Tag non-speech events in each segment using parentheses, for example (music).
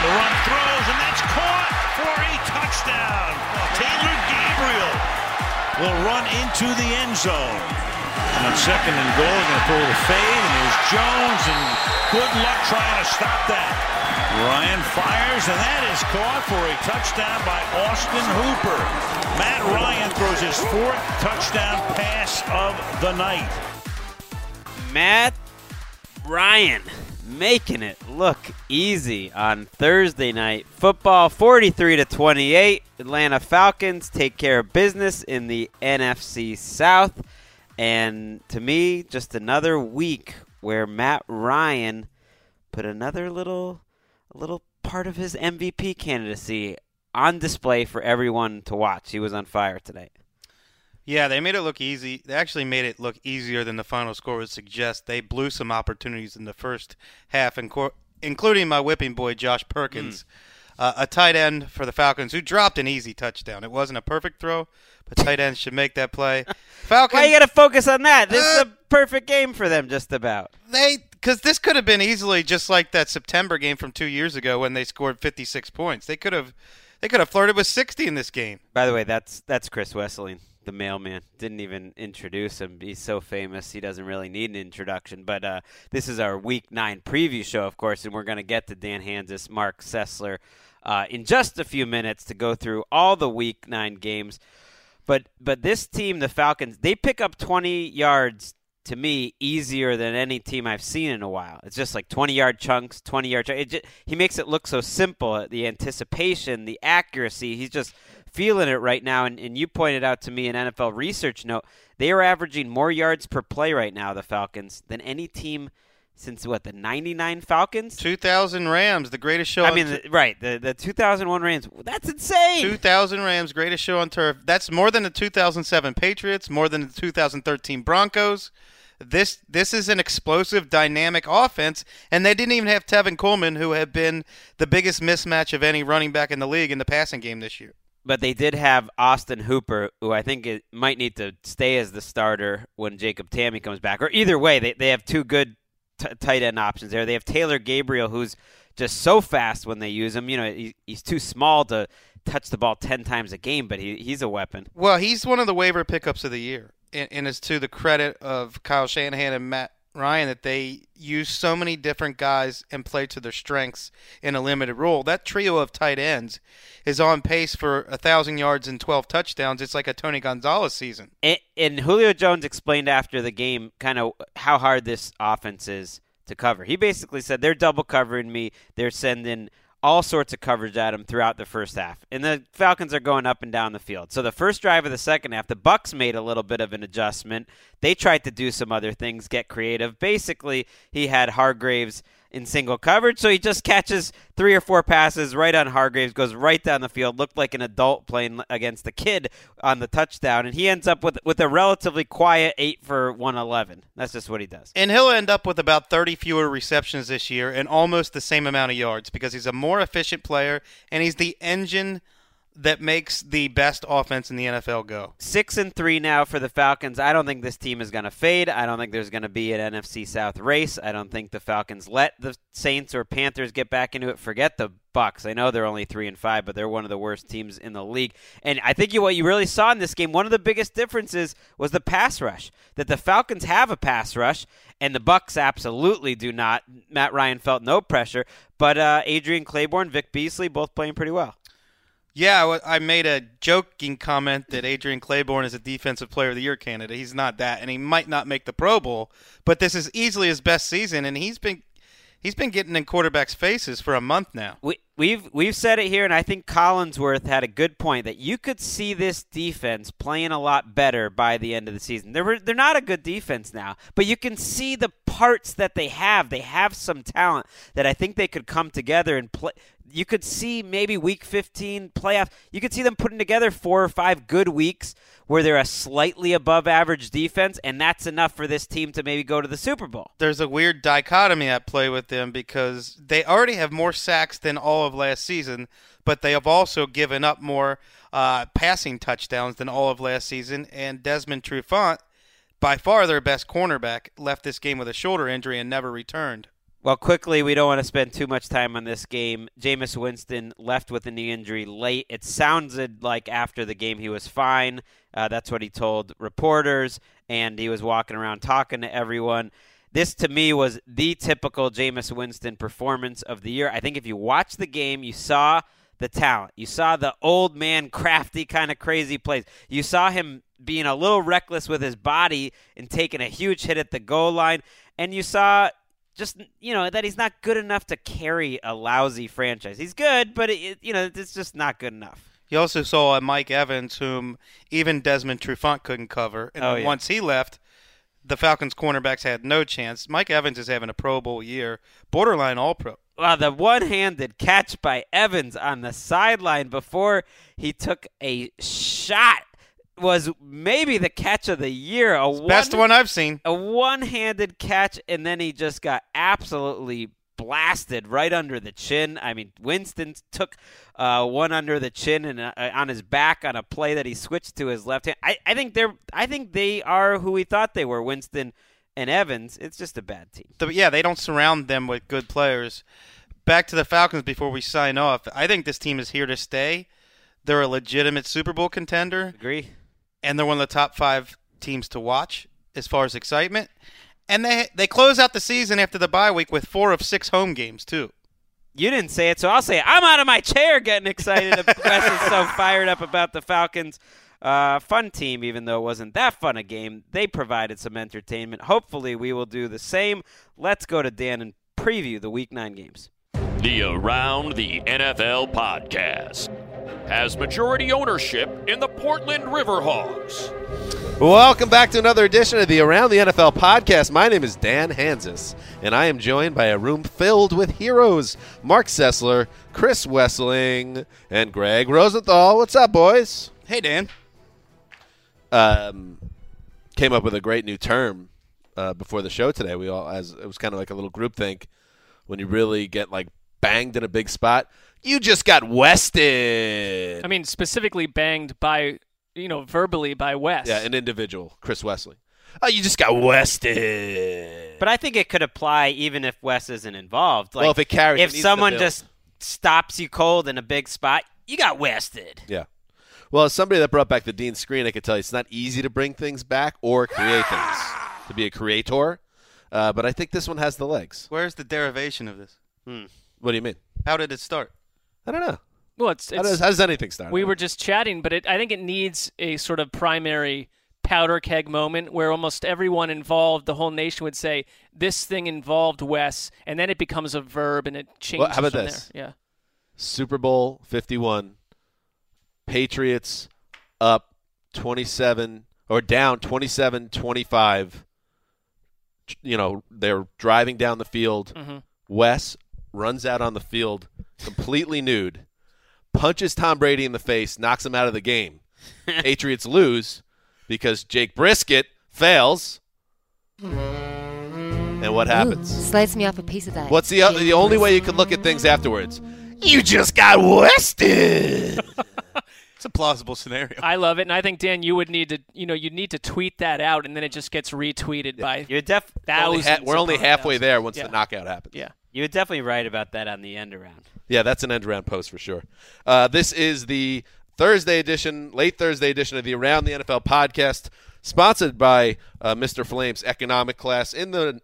The run throws, and that's caught for a touchdown. Taylor Gabriel will run into the end zone. And on second and goal, going to throw the fade, and there's Jones, and good luck trying to stop that. Ryan fires, and that is caught for a touchdown by Austin Hooper. Matt Ryan throws his fourth touchdown pass of the night. Matt Ryan making it look easy on Thursday night football 43 to 28 Atlanta Falcons take care of business in the NFC South and to me just another week where Matt Ryan put another little little part of his MVP candidacy on display for everyone to watch. He was on fire tonight. Yeah, they made it look easy. They actually made it look easier than the final score would suggest. They blew some opportunities in the first half, including my whipping boy Josh Perkins, mm. uh, a tight end for the Falcons who dropped an easy touchdown. It wasn't a perfect throw, but tight ends should make that play. (laughs) Falcons. Why you got to focus on that? This uh, is a perfect game for them, just about. They because this could have been easily just like that September game from two years ago when they scored 56 points. They could have they could have flirted with 60 in this game. By the way, that's that's Chris Wesseling the mailman. Didn't even introduce him. He's so famous, he doesn't really need an introduction. But uh, this is our Week 9 preview show, of course, and we're going to get to Dan Hanzus, Mark Sessler uh, in just a few minutes to go through all the Week 9 games. But, but this team, the Falcons, they pick up 20 yards to me easier than any team I've seen in a while. It's just like 20 yard chunks, 20 yard chunks. Just, he makes it look so simple. The anticipation, the accuracy. He's just feeling it right now. And, and you pointed out to me an NFL research note. They are averaging more yards per play right now, the Falcons, than any team since what the '99 Falcons, 2000 Rams, the greatest show. I mean, the, right, the the 2001 Rams. That's insane. 2000 Rams, greatest show on turf. That's more than the 2007 Patriots, more than the 2013 Broncos. This this is an explosive, dynamic offense, and they didn't even have Tevin Coleman, who had been the biggest mismatch of any running back in the league in the passing game this year but they did have Austin Hooper, who I think it might need to stay as the starter when Jacob Tamme comes back. Or either way, they, they have two good t- tight end options there. They have Taylor Gabriel, who's just so fast when they use him. You know, he, he's too small to touch the ball 10 times a game, but he, he's a weapon. Well, he's one of the waiver pickups of the year. And, and it's to the credit of Kyle Shanahan and Matt Ryan that they use so many different guys and play to their strengths in a limited role. That trio of tight ends is on pace for a thousand yards and twelve touchdowns. It's like a Tony Gonzalez season. And, and Julio Jones explained after the game kind of how hard this offense is to cover. He basically said they're double covering me. They're sending all sorts of coverage at him throughout the first half. And the Falcons are going up and down the field. So the first drive of the second half, the Bucks made a little bit of an adjustment. They tried to do some other things, get creative. Basically, he had Hargreaves in single coverage, so he just catches three or four passes right on Hargreaves, goes right down the field, looked like an adult playing against a kid on the touchdown, and he ends up with with a relatively quiet eight for one eleven. That's just what he does. And he'll end up with about 30 fewer receptions this year and almost the same amount of yards because he's a more efficient player and he's the engine that makes the best offense in the NFL go. Six and three now for the Falcons. I don't think this team is going to fade. I don't think there's going to be an NFC South race. I don't think the Falcons let the Saints or Panthers get back into it. Forget the Bucks. I know they're only three and five, but they're one of the worst teams in the league. And I think you, what you really saw in this game, one of the biggest differences was the pass rush. That the Falcons have a pass rush, and the Bucks absolutely do not. Matt Ryan felt no pressure, but uh, Adrian Clayborn, Vic Beasley, both playing pretty well. Yeah, I made a joking comment that Adrian Clayborn is a Defensive Player of the Year candidate. He's not that, and he might not make the Pro Bowl, but this is easily his best season, and he's been he's been getting in quarterbacks' faces for a month now. We, we've we've said it here, and I think Collinsworth had a good point that you could see this defense playing a lot better by the end of the season. They're they're not a good defense now, but you can see the parts that they have. They have some talent that I think they could come together and play. You could see maybe week 15 playoff. You could see them putting together four or five good weeks where they're a slightly above average defense, and that's enough for this team to maybe go to the Super Bowl. There's a weird dichotomy at play with them because they already have more sacks than all of last season, but they have also given up more uh, passing touchdowns than all of last season. And Desmond Trufant, by far their best cornerback, left this game with a shoulder injury and never returned. Well, quickly, we don't want to spend too much time on this game. Jameis Winston left with a knee injury late. It sounded like after the game he was fine. Uh, that's what he told reporters, and he was walking around talking to everyone. This, to me, was the typical Jameis Winston performance of the year. I think if you watch the game, you saw the talent. You saw the old man, (laughs) crafty, kind of crazy plays. You saw him being a little reckless with his body and taking a huge hit at the goal line. And you saw just you know that he's not good enough to carry a lousy franchise. He's good, but it, you know it's just not good enough. You also saw a Mike Evans, whom even Desmond Trufant couldn't cover, and Oh, yeah. once he left, the Falcons' cornerbacks had no chance. Mike Evans is having a Pro Bowl year, borderline All Pro. Wow, the one-handed catch by Evans on the sideline before he took a shot was maybe the catch of the year. A Best one I've seen. a one-handed catch, and then he just got absolutely blasted right under the chin. I mean, Winston took uh, one under the chin and uh, on his back on a play that he switched to his left hand. I, I think they're I think they are who we thought they were. Winston and Evans. It's just a bad team. But yeah, they don't surround them with good players. Back to the Falcons before we sign off. I think this team is here to stay. They're a legitimate Super Bowl contender, Agree. And they're one of the top five teams to watch as far as excitement. And they they close out the season after the bye week with four of six home games too. You didn't say it, so I'll say it. I'm out of my chair getting excited. Wes is so (laughs) fired up about the Falcons. Uh, fun team, even though it wasn't that fun a game. They provided some entertainment. Hopefully, we will do the same. Let's go to Dan and preview the Week 9 games. The Around the NFL podcast has majority ownership in the Portland Riverhawks. Welcome back to another edition of the Around the NFL podcast. My name is Dan Hanzus, and I am joined by a room filled with heroes Mark Sessler, Chris Wesseling, and Greg Rosenthal. What's up, boys? Hey Dan, Um, came up with a great new term uh, before the show today. We all, as it was kind of like a little group think when you really get like banged in a big spot. You just got wested. I mean, specifically banged by, you know, verbally by Wes. yeah, an individual, Chris Wesley. Oh, you just got wested. But I think it could apply even if Wes isn't involved. Like, well, if it carries, if it someone just stops you cold in a big spot, you got wested. Yeah. Well, as somebody that brought back the Dean screen, I could tell you it's not easy to bring things back or create things. To be a creator. Uh, but I think this one has the legs. where's the derivation of this? Hmm. What do you mean? How did it start? I don't know. Well, it's, How does, how does anything start? we were just chatting, but it, I think it needs a sort of primary powder keg moment where almost everyone involved, the whole nation would say, this thing involved Wes, and then it becomes a verb and it changes how about from this? there. Yeah. Super Bowl 51. Patriots up 27 or down 27 25. You know, they're driving down the field. Mhm. Wes runs out on the field completely nude, punches Tom Brady in the face, knocks him out of the game. (laughs) Patriots lose because Jake Brisket fails. And what happens? Ooh, slice me off a piece of that. What's the uh, the only way you can look at things afterwards? You just got wested. (laughs) It's a plausible scenario. I love it, and I think Dan, you would need to, you know, you'd need to tweet that out, and then it just gets retweeted by You're def- We're only, ha- we're only halfway thousands. there once yeah. the knockout happens. Yeah. You were definitely right about that on the end around. Yeah, that's an end around post for sure. Uh, this is the Thursday edition, late Thursday edition of the Around the NFL podcast, sponsored by uh, Mr. Flame's economic class in the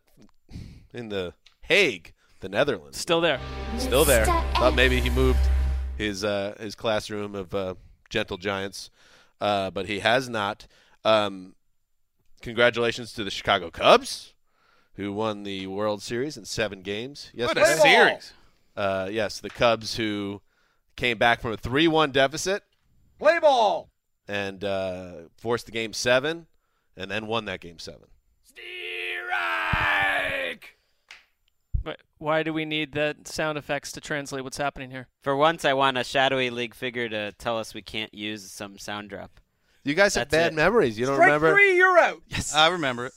in the Hague, the Netherlands. Still there. Still there. Thought maybe he moved his uh, his classroom of uh, gentle giants, uh, but he has not. Um, congratulations to the Chicago Cubs, who won the World Series in seven games. What a series. Uh, yes, the Cubs who came back from a 3 1 deficit Play ball. and uh, forced the game seven and then won that game seven. But why do we need the sound effects to translate what's happening here? For once, I want a shadowy league figure to tell us we can't use some sound drop. You guys have bad it. memories. You don't Strike remember? three, you're out. Yes. I remember it.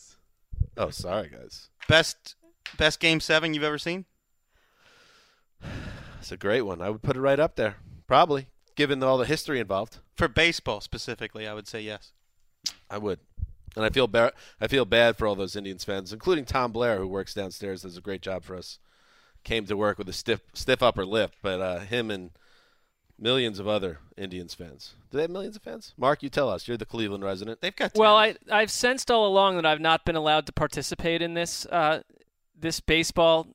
Oh, sorry, guys. Best best game seven you've ever seen? It's a great one. I would put it right up there, probably, given all the history involved. For baseball specifically, I would say yes. I would. And I feel ba- I feel bad for all those Indians fans, including Tom Blair, who works downstairs, does a great job for us. Came to work with a stiff stiff upper lip, but uh, him and millions of other Indians fans. Do they have millions of fans? Mark, you tell us. You're the Cleveland resident. They've got Well. I I've sensed all along that I've not been allowed to participate in this uh, this baseball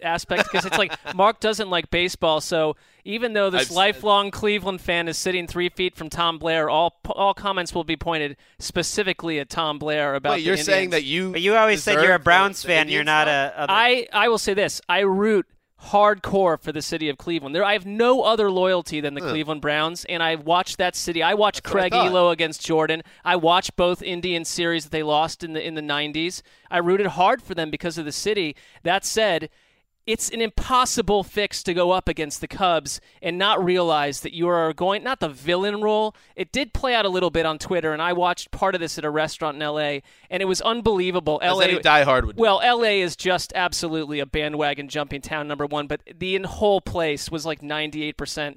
aspect because it's like (laughs) Mark doesn't like baseball, so even though this I've- lifelong Cleveland fan is sitting three feet from Tom Blair, all all comments will be pointed specifically at Tom Blair about. Wait, the you're saying that you But you always said you're a Browns fan. Indians You're not now? a. other- I I will say this: I root hardcore for the city of Cleveland. There, I have no other loyalty than the Cleveland Browns, and I watched that city. I watched That's what I Craig. Ehlo against Jordan. I watched both Indian series that they lost in the in the '90s. I rooted hard for them because of the city. That said. It's an impossible fix to go up against the Cubs and not realize that you are going not the villain role. It did play out a little bit on Twitter, and I watched part of this at a restaurant in L.A. and it was unbelievable. As L.A. any diehard would do. Well, LA is just absolutely a bandwagon jumping town, number one. But the whole place was like 98%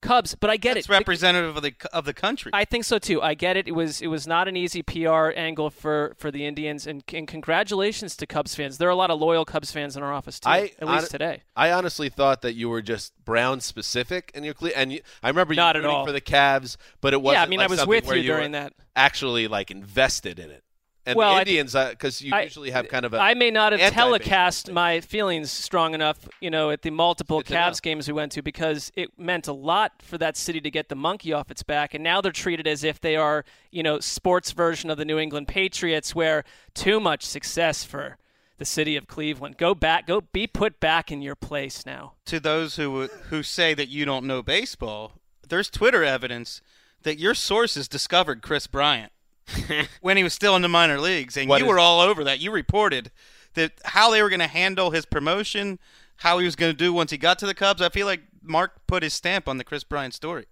Cubs. But I get it. It's it. representative of the of the country. I think so too. I get it. It was it was not an easy PR angle for for the Indians, and, and congratulations to Cubs fans. There are a lot of loyal Cubs fans in our office too. I at least hon- today. I honestly thought that you were just Brown specific and you're clear. and you, I remember you Not at all. for the Cavs, but it wasn't. Yeah, I mean, like I was with where you were during that. Actually, like invested in it. And Well, the I- Indians, uh, because you I- usually have kind of a. I may not have telecast thing. my feelings strong enough, you know, at the multiple Good to know. Cavs games we went to because it meant a lot for that city to get the monkey off its back, and now they're treated as if they are, you know, sports version of the New England Patriots, where too much success for the city of Cleveland. Go back, go be put back in your place now. to those who who say that you don't know baseball, there's Twitter evidence that your sources discovered Kris Bryant (laughs) when he was still in the minor leagues, and What you is- were all over that. You reported that how they were going to handle his promotion, how he was going to do once he got to the Cubs. I feel like Mark put his stamp on the Kris Bryant story.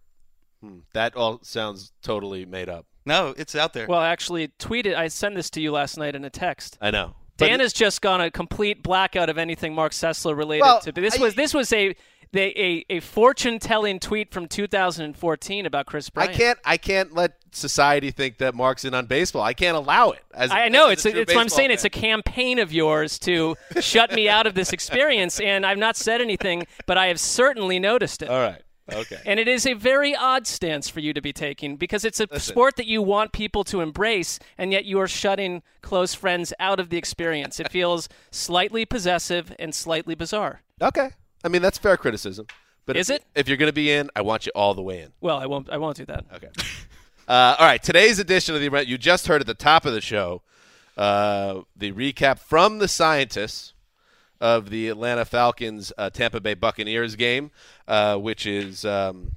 Hmm, that all sounds totally made up. No, it's out there. Well, actually, tweeted. I sent this to you last night in a text. I know. But Dan has just gone a complete blackout of anything Mark Sessler related Well, to. But this I- was this was a they, a, a fortune telling tweet from 2014 about Kris Bryant. I can't. I can't let society think that Mark's in on baseball. I can't allow it. As I know as it's a it's what I'm saying. It's a campaign of yours to (laughs) shut me out of this experience, and I've not said anything, but I have certainly noticed it. All right. Okay. And it is a very odd stance for you to be taking because it's a Listen. sport that you want people to embrace, and yet you are shutting close friends out of the experience. It feels slightly possessive and slightly bizarre. okay. I mean, that's fair criticism. But Is if, it? If you're going to be in, I want you all the way in. Well, I won't. I won't do that. Okay. Uh, all right. Today's edition of the event, you just heard at the top of the show, uh, the recap from the scientists of the Atlanta Falcons uh, Tampa Bay Buccaneers game, uh, which is um,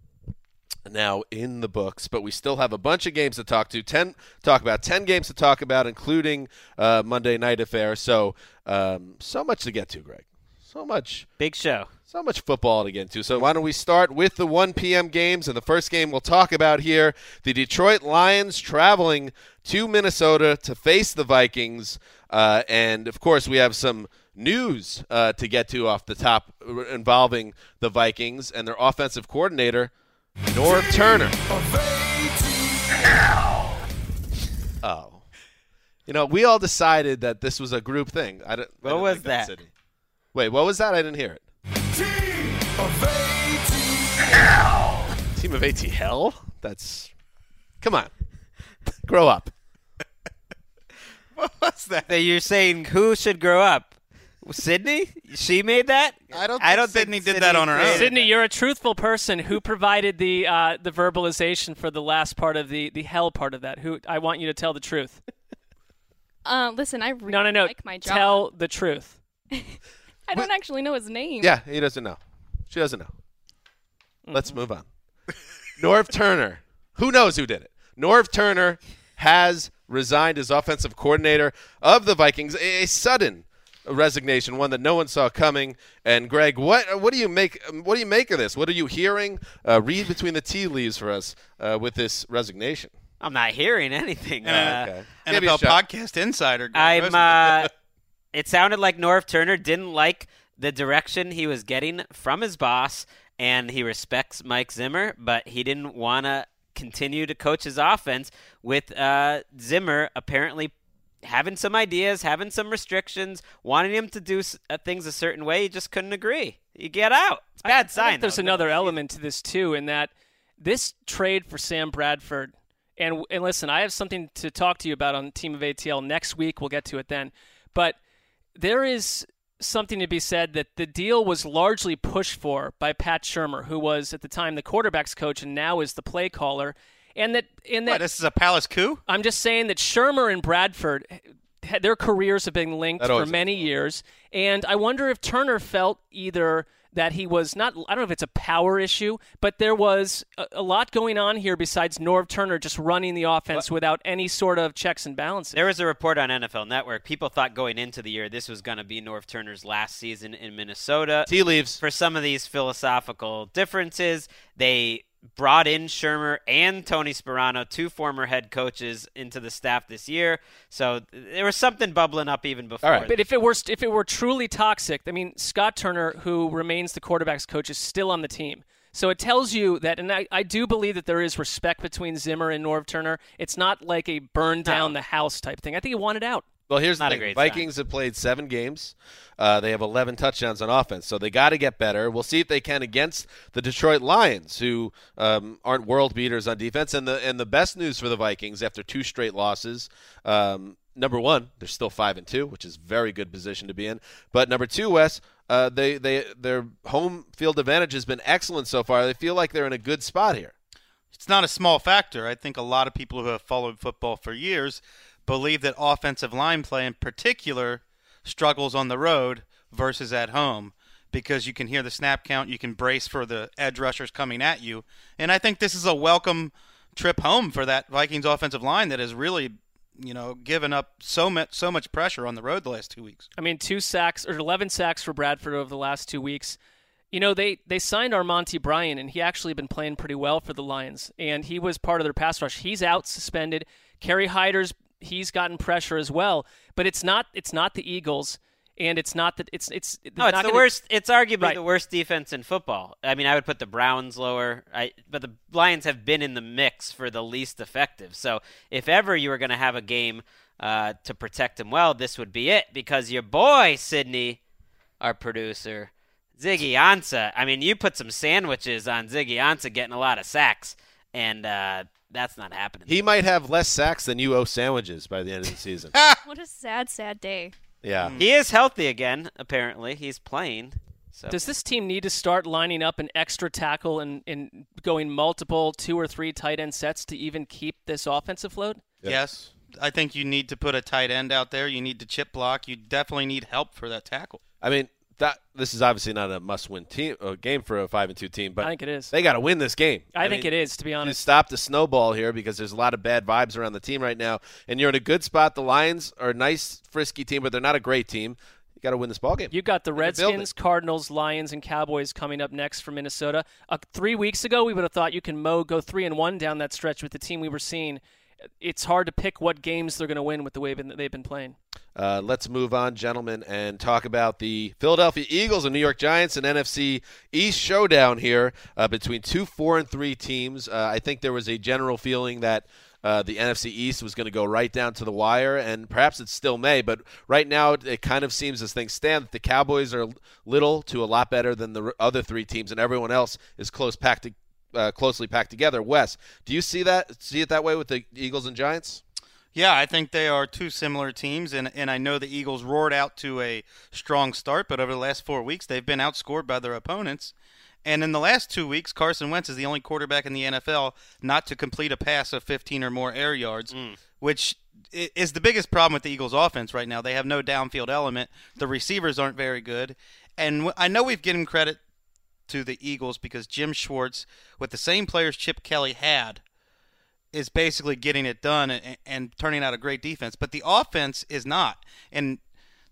now in the books. But we still have a bunch of games to talk to. Ten talk about ten games to talk about, including uh, Monday night affair. So um, so much to get to, Greg. So much. Big show. So much football to get into. So why don't we start with the 1 p.m. games? And the first game we'll talk about here the Detroit Lions traveling to Minnesota to face the Vikings. Uh, and of course, we have some news uh, to get to off the top involving the Vikings and their offensive coordinator, Norv Turner. Oh. You know, we all decided that this was a group thing. I don't, I What didn't was that? City. Wait, what was that? I didn't hear it. Team of ATL? That's. Come on. Grow up. (laughs) What was that? That you're saying who should grow up? Sydney? She made that? I don't I don't Sydney think did that on her own. Sydney, you're a truthful person. Who provided the uh, the verbalization for the last part of the the hell part of that? Who? I want you to tell the truth. Uh, listen, I really No, no, no. like my job. Tell the truth. (laughs) I don't actually know his name. Yeah, he doesn't know. She doesn't know. Mm-hmm. Let's move on. Norv Turner. Who knows who did it? Norv Turner has resigned as offensive coordinator of the Vikings. A, a sudden resignation, one that no one saw coming. And Greg, what what do you make what do you make of this? What are you hearing? Uh, read between the tea leaves for us uh, with this resignation. I'm not hearing anything. Uh, Okay. Give you a NFL shot. podcast insider. Greg I'm. Rosen. Uh, (laughs) it sounded like Norv Turner didn't like the direction he was getting from his boss, and he respects Mike Zimmer, but he didn't want to continue to coach his offense with uh, Zimmer apparently having some ideas, having some restrictions, wanting him to do uh, things a certain way. He just couldn't agree. You get out. It's bad I sign. think there's though. another element to this too, in that this trade for Sam Bradford, and and listen, I have something to talk to you about on Team of ATL next week. We'll get to it then, but there is something to be said that the deal was largely pushed for by Pat Shurmur, who was at the time the quarterbacks coach and now is the play caller, and that in that What, this is a palace coup. I'm just saying that Shurmur and Bradford, their careers have been linked for always many years, and I wonder if Turner felt either that he was not. I don't know if it's a power issue, but there was a, a lot going on here besides Norv Turner just running the offense without any sort of checks and balances. There was a report on NFL Network. People thought going into the year this was going to be Norv Turner's last season in Minnesota. Tea leaves. For some of these philosophical differences, they brought in Shurmur and Tony Sparano, two former head coaches, into the staff this year. So there was something bubbling up even before. right. But if it were if it were truly toxic, I mean, Scott Turner, who remains the quarterbacks coach, is still on the team. So it tells you that, and I, I do believe that there is respect between Zimmer and Norv Turner. It's not like a burn down the house type thing. I think he wanted out. Well, here's Not the thing. great Vikings have played seven games. Uh, they have 11 touchdowns on offense, so they got to get better. We'll see if they can against the Detroit Lions, who um, aren't world beaters on defense. And the and the best news for the Vikings after two straight losses. Um, number one, they're still five and two, which is very good position to be in. But number two, Wes, uh, they they their home field advantage has been excellent so far. They feel like they're in a good spot here. It's not a small factor. I think a lot of people who have followed football for years believe that offensive line play in particular struggles on the road versus at home because you can hear the snap count, you can brace for the edge rushers coming at you. And I think this is a welcome trip home for that Vikings offensive line that has really, you know, given up so much so much pressure on the road the last 2 weeks. I mean, two sacks or 11 sacks for Bradford over the last two weeks. You know, they, they signed Armonty Bryant, and he actually been playing pretty well for the Lions, and he was part of their pass rush. He's out suspended. Kerry Hyder's he's gotten pressure as well, but it's not it's not the Eagles, and it's not that it's it's No, it's not the gonna- worst. It's arguably Right. the worst defense in football. I mean, I would put the Browns lower, I, but the Lions have been in the mix for the least effective. So, if ever you were going to have a game uh, to protect him well, this would be it because your boy Sydney, our producer, Ziggy Ansah. I mean, you put some sandwiches on Ziggy Ansah getting a lot of sacks, and uh, that's not happening. He might have less sacks than you owe sandwiches by the end of the season. (laughs) What a sad, sad day. yeah. he is healthy again. Apparently, he's playing. So. Does this team need to start lining up an extra tackle and, and going multiple two or three tight end sets to even keep this offense afloat? Yes. I think you need to put a tight end out there. You need to chip block. You definitely need help for that tackle. I mean, that this is obviously not a must-win team uh, game for a five and two team, but I think it is. they got to win this game. I, think mean, it is, to be honest. stop the snowball here because there's a lot of bad vibes around the team right now, and you're in a good spot. The Lions are a nice, frisky team, but they're not a great team. you got to win this ball game. You got the. Redskins, Cardinals, Lions, and Cowboys coming up next for Minnesota. Uh, three weeks ago, we would have thought you can mow go three and one down that stretch with the team we were seeing. It's hard to pick what games they're going to win with the way they've been playing. Uh, let's move on, gentlemen, and talk about the Philadelphia Eagles and New York Giants and NFC East showdown here uh, between two four and three teams. Uh, I think there was a general feeling that uh, the NFC East was going to go right down to the wire, and perhaps it still may. But right now, it kind of seems as things stand that the Cowboys are little to a lot better than the other three teams, and everyone else is close packed. Uh, closely packed together. Wes, do you see that? See it that way with the Eagles and Giants? Yeah, I think they are two similar teams, and, and I know the Eagles roared out to a strong start, but over the last four weeks, they've been outscored by their opponents. And in the last two weeks, Carson Wentz is the only quarterback in the NFL not to complete a pass of 15 or more air yards, mm. which is the biggest problem with the Eagles' offense right now. They have no downfield element. The receivers aren't very good. And I know we've given credit to the Eagles because Jim Schwartz, with the same players Chip Kelly had, is basically getting it done and, and turning out a great defense. But the offense is not. And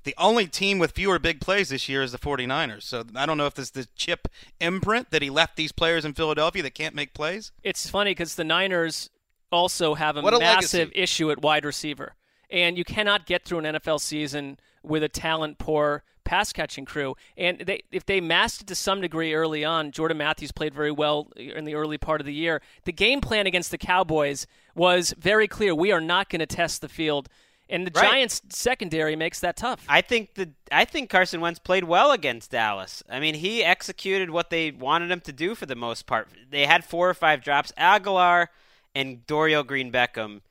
the only team with fewer big plays this year is the 49ers. So I don't know if this is the Chip imprint that he left these players in Philadelphia that can't make plays. It's funny because the Niners also have a, a massive legacy. issue at wide receiver, and you cannot get through an NFL season with a talent poor pass catching crew. And they, if they masked it to some degree early on, Jordan Matthews played very well in the early part of the year. The game plan against the Cowboys was very clear. We are not going to test the field. And the Right. Giants secondary makes that tough. I think the I think Carson Wentz played well against Dallas. I mean, he executed what they wanted him to do for the most part. They had four or five drops. Agholor and Dorial Green Beckham.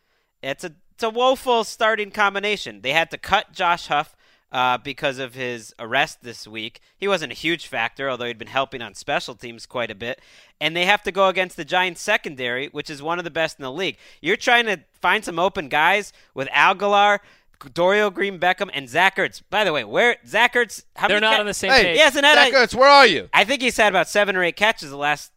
It's a it's a woeful starting combination. They had to cut Josh Huff uh, because of his arrest this week. He wasn't a huge factor, although he'd been helping on special teams quite a bit. And they have to go against the Giants secondary, which is one of the best in the league. You're trying to find some open guys with Agholor, Dorial Green Beckham, and Zach Ertz. By the way, where Zach Ertz? How They're many not ca- on the same Hey, page. He hasn't Zach a- Ertz, where are you? I think he's had about seven or eight catches the last,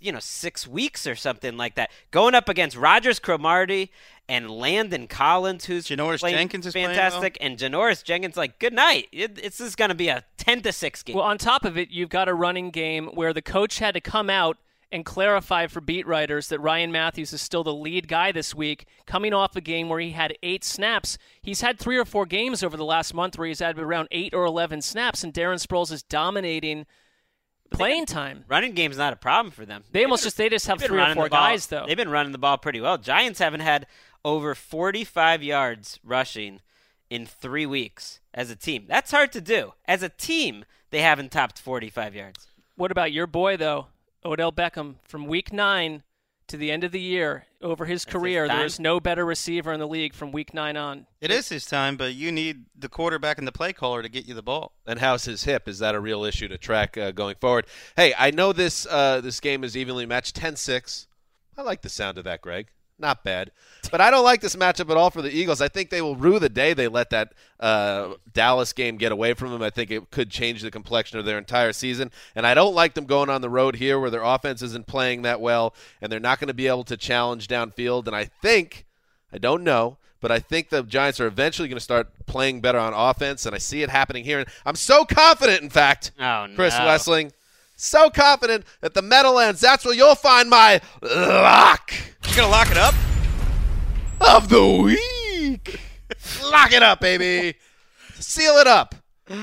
you know, six weeks or something like that. Going up against Rodgers Cromartie and Landon Collins, who's Janoris playing Jenkins is playing fantastic, and Janoris Jenkins. Like, good night. It, it's this is going to be a ten to six game. Well, on top of it, you've got a running game where the coach had to come out and clarify for beat writers that Ryan Mathews is still the lead guy this week, coming off a game where he had eight snaps. He's had three or four games over the last month where he's had around eight or 11 snaps, and Darren Sproles is dominating playing time. Running game's not a problem for them. They almost just they just have three or running four the ball- guys though. They've been running the ball pretty well. Giants haven't had over 45 yards rushing in three weeks as a team. That's hard to do. As a team, they haven't topped 45 yards. What about your boy though, Odell Beckham? From week nine to the end of the year, over his his career, time? there's no better receiver in the league from week nine on. It is his time, but you need the quarterback and the play caller to get you the ball. And how's his hip? Is that a real issue to track uh, going forward? Hey, I know this uh, this game is evenly matched 10-6. I like the sound of that, Greg. Not bad. But I don't like this matchup at all for the Eagles. I think they will rue the day they let that uh, Dallas game get away from them. I think it could change the complexion of their entire season. And I don't like them going on the road here where their offense isn't playing that well and they're not going to be able to challenge downfield. And I think, I don't know, but I think the Giants are eventually going to start playing better on offense. And I see it happening here. And I'm so confident, in fact, Oh, no. Chris. Wesseling, so confident that the Meadowlands, that's where you'll find my lock You gonna lock it up? of the week. Lock it up, baby. Seal it up.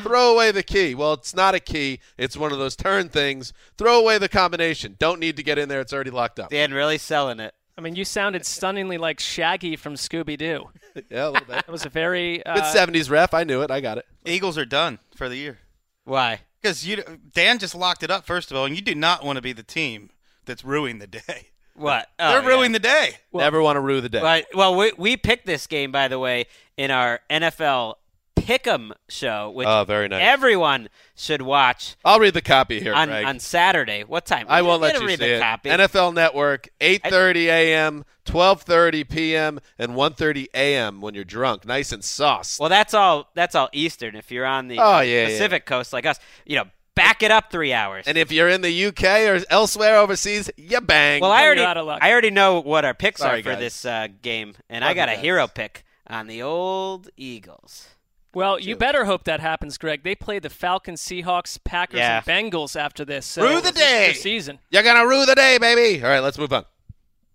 Throw away the key. Well, it's not a key. It's one of those turn things. Throw away the combination. Don't need to get in there. It's already locked up. Dan really selling it. I mean, you sounded stunningly like Shaggy from Scooby Doo. Yeah, a little bit. It was a very Good uh, 70s ref. I knew it. I got it. Eagles are done for the year. Why? Because you, Dan just locked it up first of all, and you do not want to be the team that's ruining the day. What? (laughs) They're Oh, ruining the day. Never want to rue the day. Right. Well, we, we picked this game, by the way, in our NFL Pick'em show, which Oh, very nice. everyone should watch I'll read the copy here, on, Greg. on Saturday. What time? I won't let you read see the it. copy. NFL Network, 8:30 a.m., 12:30 p.m., and 1:30 a.m. when you're drunk, nice and sauced. Well, that's all. That's all Eastern. If you're on the Oh, yeah, yeah. Pacific Coast like us, you know, back it up three hours. and if you're in the UK or elsewhere overseas, you bang. well, I already, out of luck. I already know what our picks Sorry, are for guys. this uh, game, and I got a guys. hero pick on the old Eagles. Well, you better hope that happens, Greg. They play the Falcons, Seahawks, Packers, Yeah. and Bengals after this. So Rue the this day. season. You're gonna rue the day, baby. All right, let's move on.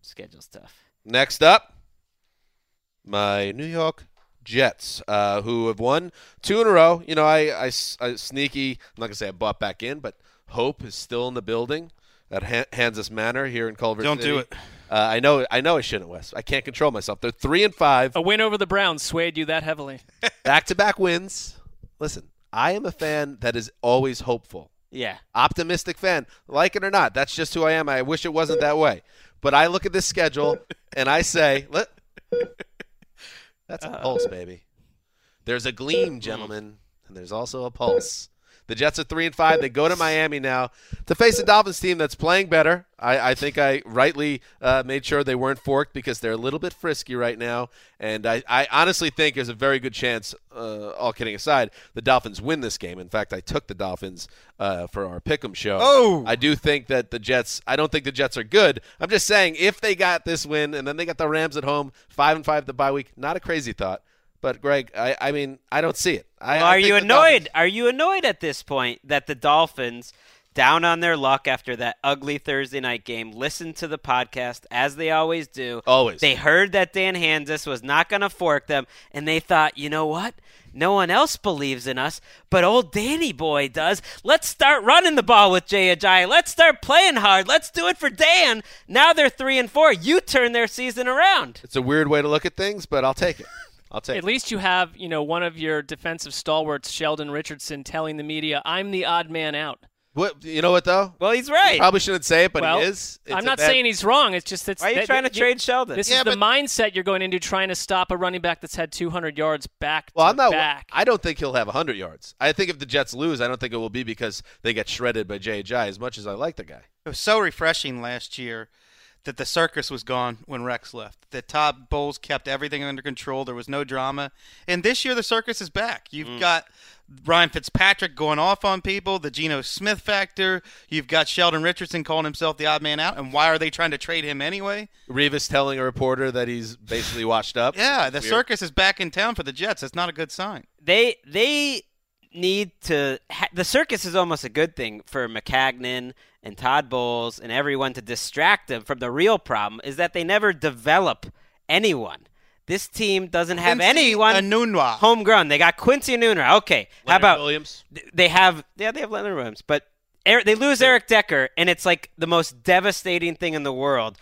Schedule's tough. Next up, my New York Jets, uh, who have won two in a row. You know, I, I, sneaky. I'm not gonna say I bought back in, but hope is still in the building at Han- Hanzus Manor here in Culver Don't City. do it. Uh, I know. I know I shouldn't, Wes. I can't control myself. They're three and five, A win over the Browns swayed you that heavily. (laughs) back-to-back wins. Listen, I am a fan that is always hopeful. Yeah. optimistic fan. Like it or not, that's just who I am. I wish it wasn't that way. But I look at this schedule and I say, (laughs) let That's a pulse, baby. There's a gleam, gentlemen, and there's also a pulse. The Jets are three and five. They go to Miami now to face a Dolphins team that's playing better. I, I think I rightly uh, made sure they weren't forked because they're a little bit frisky right now, and I, I honestly think there's a very good chance. Uh, all kidding aside, the Dolphins win this game. In fact, I took the Dolphins uh, for our pick'em show. Oh! I do think that the Jets. I don't think the Jets are good. I'm just saying if they got this win and then they got the Rams at home, five and five the bye week, not a crazy thought. But Greg, I, I mean, I don't see it. I, Well, are think you annoyed? Dolphins- Are you annoyed at this point that the Dolphins, down on their luck after that ugly Thursday night game, listened to the podcast as they always do? Always. They heard that Dan Hanzus was not going to fork them, and they thought, you know what? No one else believes in us, but old Danny boy does. Let's start running the ball with Jay Ajayi. Let's start playing hard. Let's do it for Dan. Now they're three and four. You turn their season around. It's a weird way to look at things, but I'll take it. I'll take At least you have, you know, one of your defensive stalwarts, Sheldon Richardson, telling the media, "I'm the odd man out." What, you know what though? Well, he's right. Probably shouldn't say it, but well, he is. It's I'm not bad- saying he's wrong. It's just that's Why are you that- trying to you- trade Sheldon? This Yeah, is the mindset you're going into trying to stop a running back that's had 200 yards back Well, to I'm not. back. I don't think he'll have 100 yards. I think if the Jets lose, I don't think it will be because they get shredded by Jay Ajayi. As much as I like the guy, It was so refreshing last year that the circus was gone when Rex left. That Todd Bowles kept everything under control. There was no drama. And this year the circus is back. You've Mm. got Ryan Fitzpatrick going off on people, the Geno Smith factor. You've got Sheldon Richardson calling himself the odd man out. And why are they trying to trade him anyway? Revis telling a reporter that he's basically washed up. Yeah, the Weird. circus is back in town for the Jets. That's not a good sign. they they need to ha- the circus is almost a good thing for Maccagnan and Todd Bowles and everyone to distract them from the real problem is that they never develop anyone. This team doesn't have Quincy anyone Enunwa. homegrown. They got Quincy Enunwa. Okay, how about Williams? they have yeah they have Leonard Williams, but Eric, they lose Eric Decker, and it's like the most devastating thing in the world.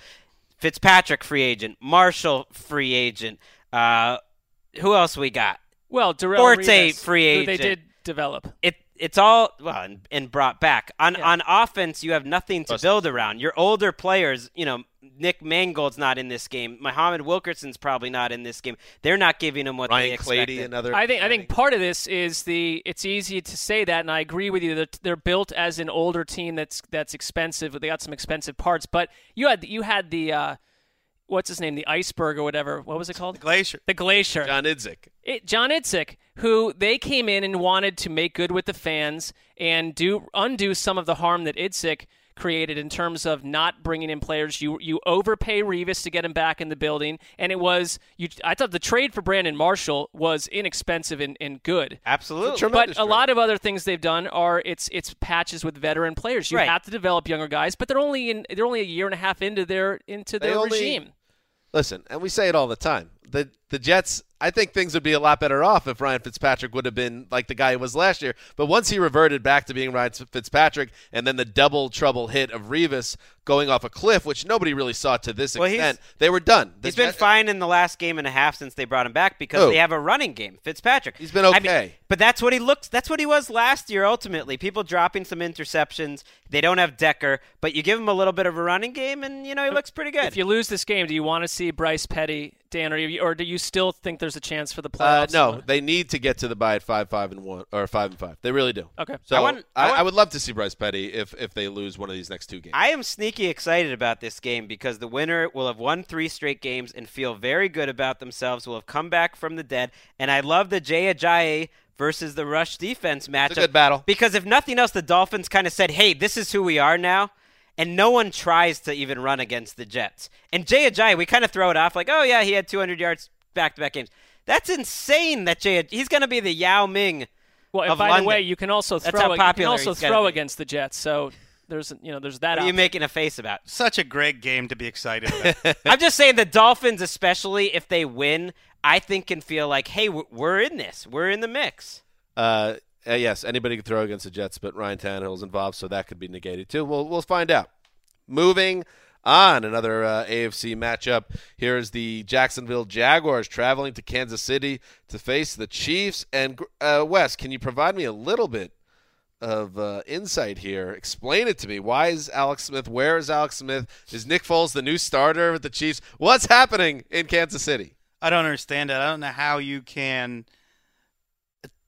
Fitzpatrick free agent, Marshall free agent. Uh, who else we got? well, Darrell Forte Revis, free who they did develop. it it's all well and, and brought back on Yeah. on offense. You have nothing to build around. Your older players, you know, Nick Mangold's not in this game. Muhammad Wilkerson's probably not in this game. They're not giving him what they Ryan expected. Clady, another. I think I think part of this is the it's easy to say that, and I agree with you that they're built as an older team that's that's expensive. They got some expensive parts, but you had you had the uh, what's his name, the iceberg or whatever. What was it called? The glacier. The glacier. John Idzik. it, John Idzik, who they came in and wanted to make good with the fans and do undo some of the harm that Idzik created in terms of not bringing in players. You you overpay Revis to get him back in the building, and it was you. I thought the trade for Brandon Marshall was inexpensive and, and good. Absolutely. Tremendous But a lot of other things they've done are it's it's patches with veteran players. You Right. have to develop younger guys, but they're only in they're only a year and a half into their into They their only- regime. Listen, and we say it all the time. The the Jets, I think things would be a lot better off if Ryan Fitzpatrick would have been like the guy he was last year. But once he reverted back to being Ryan Fitzpatrick, and then the double trouble hit of Revis going off a cliff, which nobody really saw to this Well, extent, they were done. The He's been Jet- fine in the last game and a half since they brought him back because Who? they have a running game. Fitzpatrick. He's been I mean, okay. but that's what he looks. That's what he was last year. Ultimately, people dropping some interceptions. They don't have Decker, but you give him a little bit of a running game, and you know he looks pretty good. If you lose this game, do you want to see Bryce Petty, Dan, or, you, or do you still think there's a chance for the Uh, playoffs? no, they need to get to the bye at five, five, and one, or five and five. They really do. Okay. So I I, want- I want- I would love to see Bryce Petty if if they lose one of these next two games. I am sneaky excited about this game because the winner will have won three straight games and feel very good about themselves. Will have come back from the dead, and I love the Jay Ajayi versus the rush defense matchup. good battle. because if nothing else, the Dolphins kind of said, "Hey, this is who we are now." And no one tries to even run against the Jets. And Jay Ajayi, we kind of throw it off like, oh, yeah, he had 200 yards back to back games. That's insane. That Jay, he's going to be the Yao Ming. Well, and of by London. the way, you can also That's throw. how you can also throw against the Jets. So there's you know there's that. What are you option. making a face about? Such a great game to be excited about. (laughs) I'm just saying the Dolphins, especially if they win, I think can feel like, hey, we're- we're in this. We're in the mix. Uh, uh, yes, anybody could throw against the Jets, but Ryan Tannehill's involved, so that could be negated too. We'll we'll find out. Moving on, another uh, AFC matchup. Here is the Jacksonville Jaguars traveling to Kansas City to face the Chiefs. And uh, Wes, can you provide me a little bit of uh, insight here? Explain it to me. Why is Alex Smith? Where is Alex Smith? Is Nick Foles the new starter with the Chiefs? What's happening in Kansas City? I don't understand it. I don't know how you can.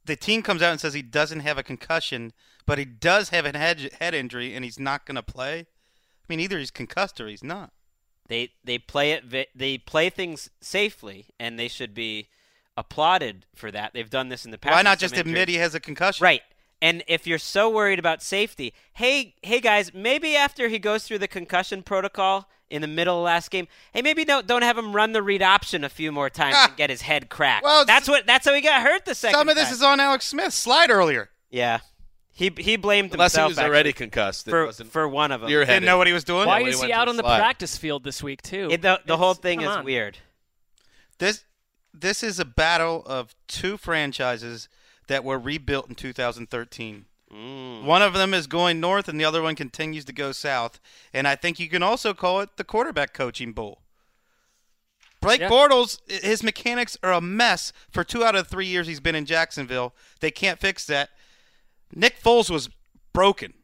The team comes out and says he doesn't have a concussion, but he does have a head head injury, and he's not going to play. I mean, either he's concussed or he's not. They they play it. They play things safely, and they should be applauded for that. They've done this in the past. Why not just admit he has a concussion? Right. And if you're so worried about safety, hey, hey guys, maybe after he goes through the concussion protocol in the middle of last game, hey, maybe don't don't have him run the read option a few more times Ah. and get his head cracked. Well, that's what that's how he got hurt the second. Some of this time. is on Alex Smith. Slide earlier. yeah. He he blamed Unless he was already concussed, for wasn't for one of them. spearheaded. Didn't know what he was doing. Why when he is he out on the slide. practice field this week too? It- the the It's- whole thing is on. weird. This this is a battle of two franchises that were rebuilt in 2013. Mm. One of them is going north, and the other one continues to go south. And I think you can also call it the quarterback coaching bowl. Blake Yeah. Bortles, his mechanics are a mess for two out of three years he's been in Jacksonville. They can't fix that. Nick Foles was broken,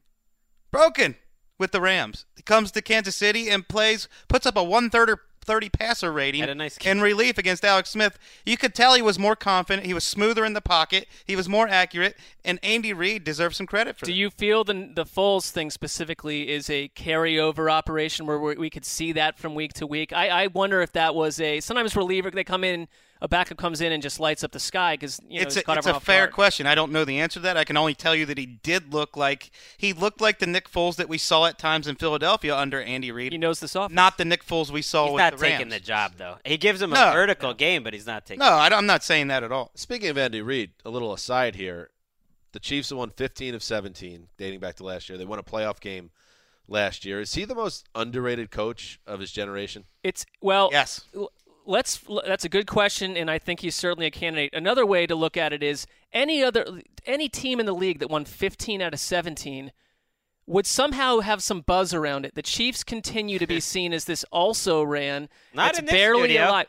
broken with the Rams. He comes to Kansas City and plays, puts up a 130 30 passer rating nice in relief against Alex Smith. You could tell he was more confident. He was smoother in the pocket. He was more accurate. And Andy Reid deserves some credit for that. Do that. you feel the the Foles thing specifically is a carryover operation where we we could see that from week to week? I, I wonder if that was a sometimes reliever they come in a backup comes in and just lights up the sky because you know it's he's a, caught it's a fair guard. question. I don't know the answer to that. I can only tell you that he did look like he looked like the Nick Foles that we saw at times in Philadelphia under Andy Reid. He knows the offense. not the Nick Foles we saw He's with not the taking Rams. the job though. He gives him a No. vertical game, but he's not taking. No, I don't- I'm not saying that at all. Speaking of Andy Reid, a little aside here. The Chiefs have won 15 of 17, dating back to last year. They won a playoff game last year. Is he the most underrated coach of his generation? It's well, Yes. L- Let's. That's a good question, and I think he's certainly a candidate. Another way to look at it is any other any team in the league that won 15 out of 17 would somehow have some buzz around it. The Chiefs continue to be (laughs) seen as this also ran. Not that's in this barely studio. alive.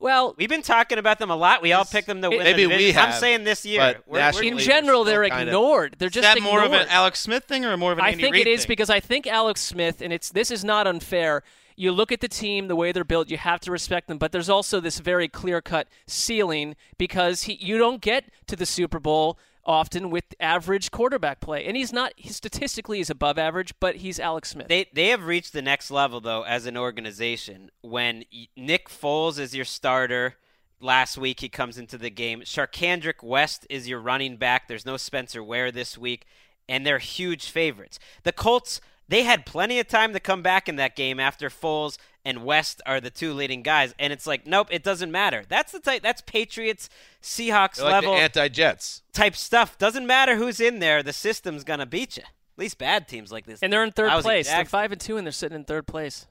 Well, We've been talking about them a lot. We all pick them to win. Maybe the we division. I'm saying this year. but We're- we're- in general, they're kinda- ignored. They're Is just that more of an Alex Smith thing or more of an I Andy think Reid it is thing? because I think Alex Smith, and it's this is not unfair. You look at the team, the way they're built, you have to respect them. But there's also this very clear-cut ceiling because he, you don't get to the Super Bowl often with average quarterback play, and he's not. He, statistically, he's above average, but he's Alex Smith. They they have reached the next level though as an organization when Nick Foles is your starter. Last week he comes into the game. Charcandrick West is your running back. There's no Spencer Ware this week, and they're huge favorites. The Colts they had plenty of time to come back in that game after Foles and West are the two leading guys, and it's like nope, it doesn't matter. That's the type. That's Patriots Seahawks like level anti-Jets. type stuff. Doesn't matter who's in there. The system's gonna beat you. At least bad teams like this. and they're in third Lousy place. They're five and two, and they're sitting in third place.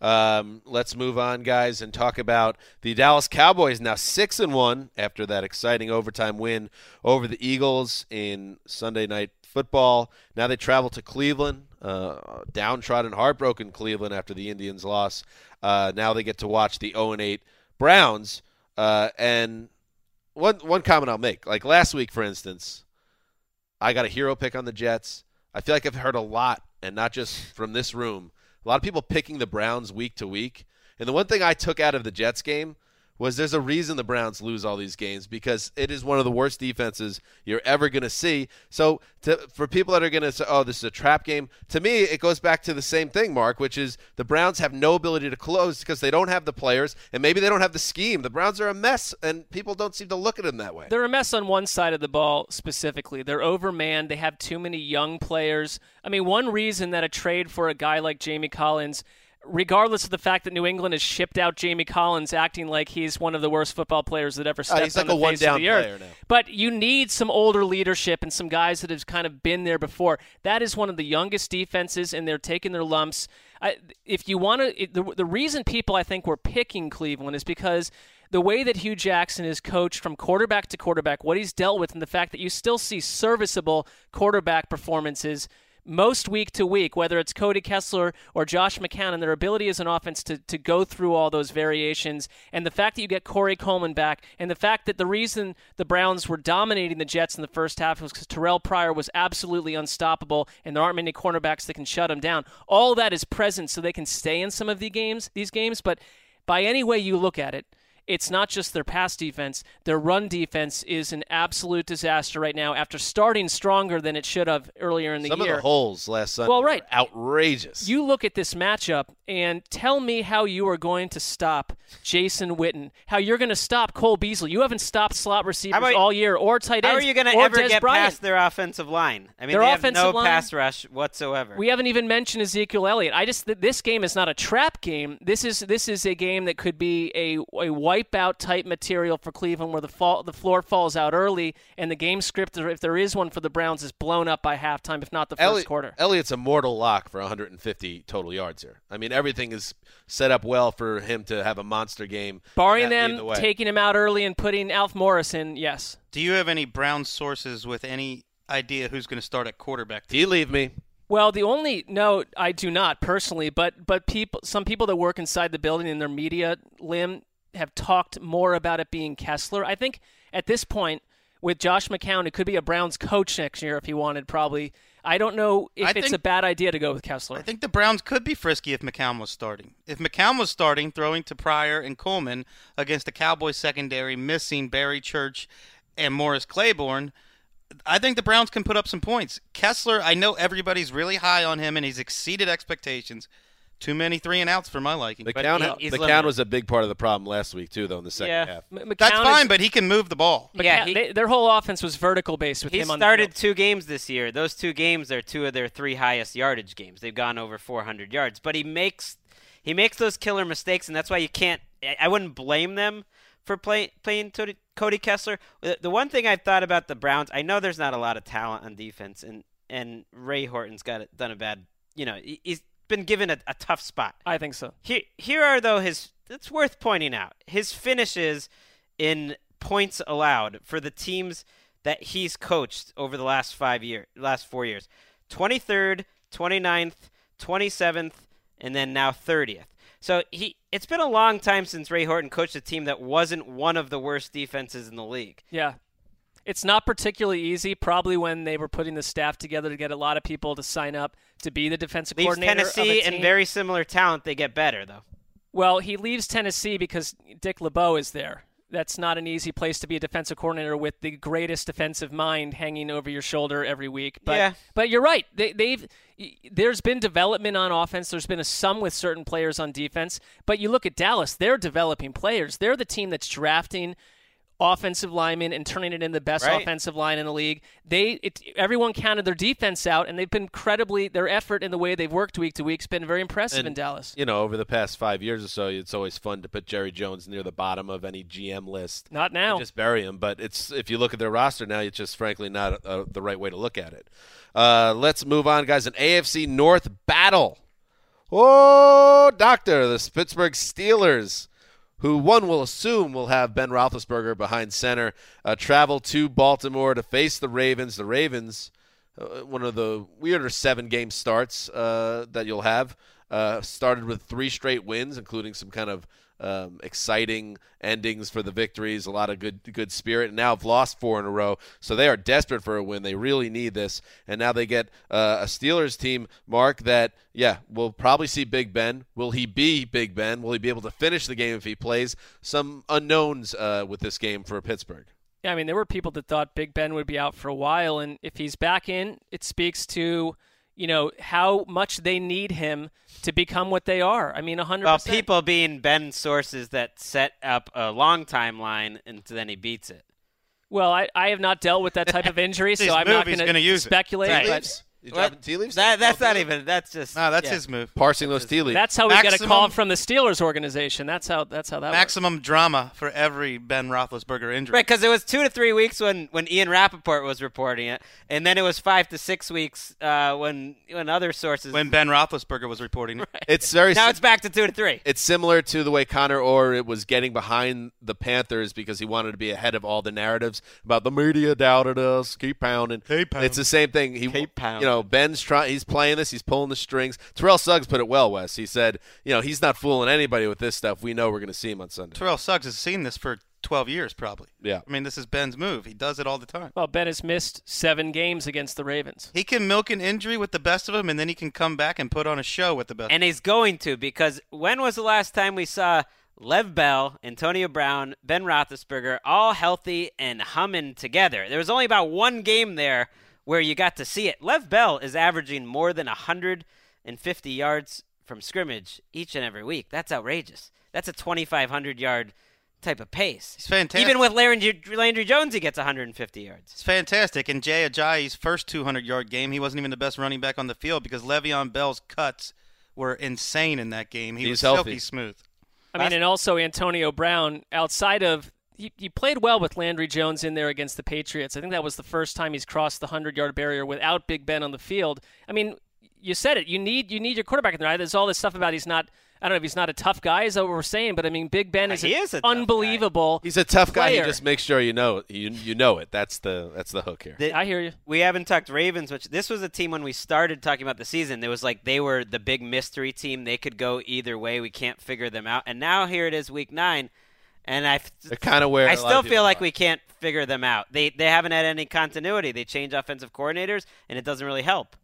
Um, let's move on, guys, and talk about the Dallas Cowboys. Now six and one after that exciting overtime win over the Eagles in Sunday night football. Now they travel to Cleveland, uh, downtrodden, heartbroken Cleveland after the Indians loss. Uh, now they get to watch the 0 and 8 Browns. Uh, and one one comment I'll make, like last week, for instance, I got a hero pick on the Jets. I feel like I've heard a lot, and not just from this room. A lot of people picking the Browns week to week. And the one thing I took out of the Jets game was there's a reason the Browns lose all these games because it is one of the worst defenses you're ever going to see. So to, for people that are going to say, "Oh, this is a trap game," to me it goes back to the same thing, Mark, which is the Browns have no ability to close because they don't have the players and maybe they don't have the scheme. The Browns are a mess, and people don't seem to look at them that way. They're a mess on one side of the ball specifically. They're overmanned. They have too many young players. I mean, one reason that a trade for a guy like Jamie Collins regardless of the fact that New England has shipped out Jamie Collins, acting like he's one of the worst football players that ever uh, stepped Oh, he's like on a the face of the earth. now. But you need some older leadership and some guys that have kind of been there before. That is one of the youngest defenses, and they're taking their lumps. I, if you want to, the, the reason people I think were picking Cleveland is because the way that Hue Jackson is coached from quarterback to quarterback, what he's dealt with, and the fact that you still see serviceable quarterback performances most week to week, whether it's Cody Kessler or Josh McCown, and their ability as an offense to, to go through all those variations, and the fact that you get Corey Coleman back, and the fact that the reason the Browns were dominating the Jets in the first half was because Terrelle Pryor was absolutely unstoppable, and there aren't many cornerbacks that can shut him down. All that is present so they can stay in some of the games, these games, but by any way you look at it, it's not just their pass defense. Their run defense is an absolute disaster right now after starting stronger than it should have earlier in the Some year. of the holes last Sunday Well, right. were outrageous. You look at this matchup and tell me how you are going to stop Jason Witten. How you're going to stop Cole Beasley. You haven't stopped slot receivers about- all year or tight How ends. are you going to or ever Des get Bryant. past their offensive line? I mean, Their they have offensive no line- pass rush whatsoever. We haven't even mentioned Ezekiel Elliott. I just th- this game is not a trap game. This is this is a game that could be a a wipeout type material for Cleveland, where the fall the floor falls out early, and the game script, if there is one for the Browns, is blown up by halftime, if not the first Elliott, quarter. Elliott's a mortal lock for 150 total yards here. I mean, everything is set up well for him to have a monster game. Barring and that lead them the taking him out early and putting Alf Morris in, yes. Do you have any Brown sources with any idea who's going to start at quarterback? Do you leave me? Well, the only no, I do not personally, but but people, some people that work inside the building in their media limb have talked more about it being Kessler. I think at this point with Josh McCown, it could be a Browns coach next year if he wanted. Probably, I don't know if I it's think- a bad idea to go with Kessler. I think the Browns could be frisky if McCown was starting. If McCown was starting, throwing to Pryor and Coleman against the Cowboys secondary, missing Barry Church and Morris Claiborne, I think the Browns can put up some points. Kessler, I know everybody's really high on him and he's exceeded expectations. Too many three and outs for my liking. The But count, he- he's the was a big part of the problem last week too, though. In the second Yeah. half, M- That's McCown fine, is- but he can move the ball. McCown- Yeah, he- they- their whole offense was vertical based with He him on the started field. two games this year. Those two games are two of their three highest yardage games. They've gone over 400 yards. But he makes he makes those killer mistakes, and that's why you can't. I- I wouldn't blame them for play, playing Cody, Cody Kessler. The, the one thing I've thought about the Browns, I know there's not a lot of talent on defense, and and Ray Horton's got it, done a bad. You know, he's been given a, a tough spot. I think so. Here, here are though his. It's worth pointing out his finishes in points allowed for the teams that he's coached over the last five year, last four years. Twenty third, 29th, 27th, and then now 30th. So he. It's been a long time since Ray Horton coached a team that wasn't one of the worst defenses in the league. Yeah. It's not particularly easy, probably when they were putting the staff together to get a lot of people to sign up to be the defensive Leaves coordinator. Tennessee and very similar talent. They get better though. Well, he leaves Tennessee because Dick LeBeau is there. That's not an easy place to be a defensive coordinator with the greatest defensive mind hanging over your shoulder every week. But Yeah. but you're right. They, they've there's been development on offense. There's been a some with certain players on defense. But you look at Dallas; they're developing players. They're the team that's drafting offensive linemen and turning it into the best Right. offensive line in the league. They it, everyone counted their defense out, and they've been incredibly their effort in the way they've worked week to week has been very impressive And, in Dallas. you know, over the past five years or so, it's always fun to put Jerry Jones near the bottom of any GM list. Not now. just bury him. But it's if you look at their roster now, it's just frankly not uh, the right way to look at it. Uh, let's move on, guys. An AFC North battle. Oh, doctor, the Pittsburgh Steelers, who one will assume will have Ben Roethlisberger behind center, uh, travel to Baltimore to face the Ravens. The Ravens, uh, one of the weirder seven-game starts uh, that you'll have, uh, started with three straight wins, including some kind of um, exciting endings for the victories, a lot of good good spirit, and now have lost four in a row. So they are desperate for a win. They really need this, and now they get uh, a Steelers team, Mark. That yeah, we'll probably see Big Ben. Will he be Big Ben? Will he be able to finish the game if he plays? Some unknowns uh, with this game for Pittsburgh. Yeah, I mean, there were people that thought Big Ben would be out for a while, and if he's back in, it speaks to, you know, how much they need him to become what they are. I mean, 100%. Well, people being Ben sources that set up a long timeline and then he beats it. Well, I, I have not dealt with that type of injury, (laughs) so I'm move, not going gonna to use it. speculate. Right. But You What? dropping tea leaves? That, that's Oh, not even. That's just. No, that's yeah. his move. parsing those tea leaves. That's how we got a call from the Steelers organization. That's how that's how that works. Maximum drama for every Ben Roethlisberger injury. Right, because it was two to three weeks when, when Ian Rapoport was reporting it, and then it was five to six weeks uh, when when other sources. When Ben Roethlisberger was reporting. it. it's very now it's back to two to three. it's similar to the way Connor Orr it was getting behind the Panthers because he wanted to be ahead of all the narratives about the media doubted us. Keep pounding. Keep pounding. It's the same thing. He, Keep pounding. you know, Ben's trying. He's playing this. He's pulling the strings. Terrell Suggs put it well, Wes. He said, you know, he's not fooling anybody with this stuff. We know we're going to see him on Sunday. Terrell Suggs has seen this for 12 years, probably. Yeah. I mean, this is Ben's move. He does it all the time. Well, Ben has missed seven games against the Ravens. He can milk an injury with the best of them, and then he can come back and put on a show with the best. And he's going to because when was the last time we saw Le'Veon Bell, Antonio Brown, Ben Roethlisberger all healthy and humming together? There was only about one game there where you got to see it. Le'Veon Bell is averaging more than 150 yards from scrimmage each and every week. That's outrageous. That's a 2,500 yard type of pace. He's fantastic. Even with Landry, Landry Jones, he gets 150 yards. It's fantastic. In Jay Ajayi's first 200 yard game, he wasn't even the best running back on the field because Le'Veon Bell's cuts were insane in that game. He He's was healthy. silky smooth. I mean, and also Antonio Brown, outside of he, he played well with Landry Jones in there against the Patriots. I think that was the first time he's crossed the hundred yard barrier without Big Ben on the field. I mean, you said it. You need you need your quarterback in there. There's all this stuff about he's not. I don't know if he's not a tough guy, is that what we're saying? But I mean, Big Ben is, He is a tough guy. unbelievable. He's a tough guy. He just makes sure you know you you know it. That's the that's the hook here. The- I hear you. we haven't talked Ravens, which this was a team when we started talking about the season. It was like they were the big mystery team. They could go either way. We can't figure them out. And now here it is, week nine, and I, They're kind of where I still feel like are. we can't figure them out. They they haven't had any continuity. They change offensive coordinators, and it doesn't really help.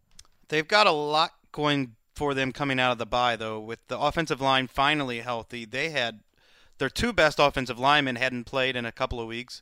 They've got a lot going for them coming out of the bye, though. With the offensive line finally healthy, they had their two best offensive linemen hadn't played in a couple of weeks,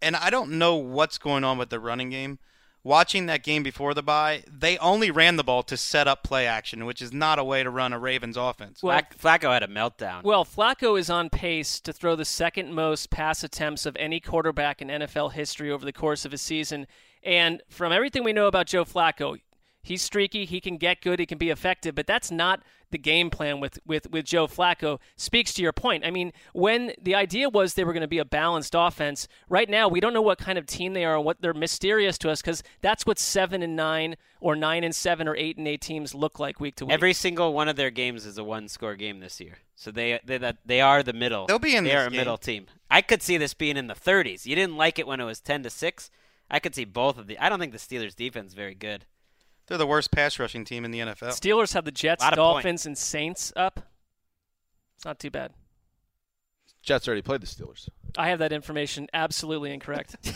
and I don't know what's going on with the running game. Watching that game before the bye, they only ran the ball to set up play action, which is not a way to run a Ravens offense. Well, Flacco had a meltdown. Well, Flacco is on pace to throw the second most pass attempts of any quarterback in NFL history over the course of a season. And from everything we know about Joe Flacco, he's streaky, he can get good, he can be effective, but that's not the game plan with, with, with Joe Flacco. Speaks to your point. I mean, when the idea was they were going to be a balanced offense, right now we don't know what kind of team they are and what they're mysterious to us because that's what seven and nine or nine and seven or eight and eight teams look like week to week. Every single one of their games is a one-score game this year. So they they that they are the middle. They'll be in They are a game. middle team. I could see this being in the 30s. You didn't like it when it was 10 to six. I could see both of the. I don't think the Steelers' defense is very good. They're the worst pass rushing team in the NFL. Steelers have the Jets, Lot of Dolphins, and Saints up. It's not too bad. Jets already played the Steelers. I have that information absolutely incorrect. (laughs)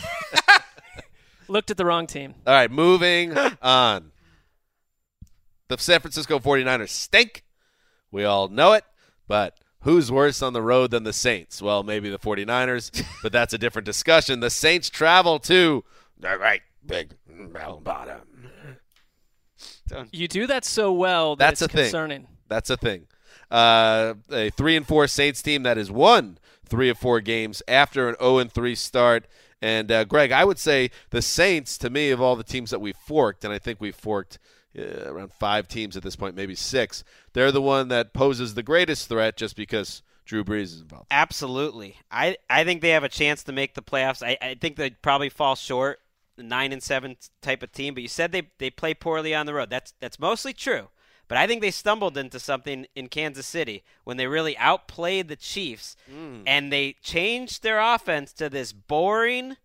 (laughs) Looked at the wrong team. All right, moving (laughs) on. The San Francisco 49ers stink. We all know it, but who's worse on the road than the Saints? Well, maybe the 49ers, but that's a different discussion. The Saints travel to the right big bell bottom. You do that so well that That's it's a thing. concerning. That's a thing. Uh, a three and four Saints team that has won three of four games after an zero and three start. And uh, Greg, I would say the Saints, to me, of all the teams that we've forked, and I think we've forked uh, around five teams at this point, maybe six. They're the one that poses the greatest threat, just because Drew Brees is involved. Absolutely. I, I think they have a chance to make the playoffs. I, I think they'd probably fall short, the nine and seven type of team. But you said they they play poorly on the road. That's that's mostly true. But I think they stumbled into something in Kansas City when they really outplayed the Chiefs hmm. and they changed their offense to this boring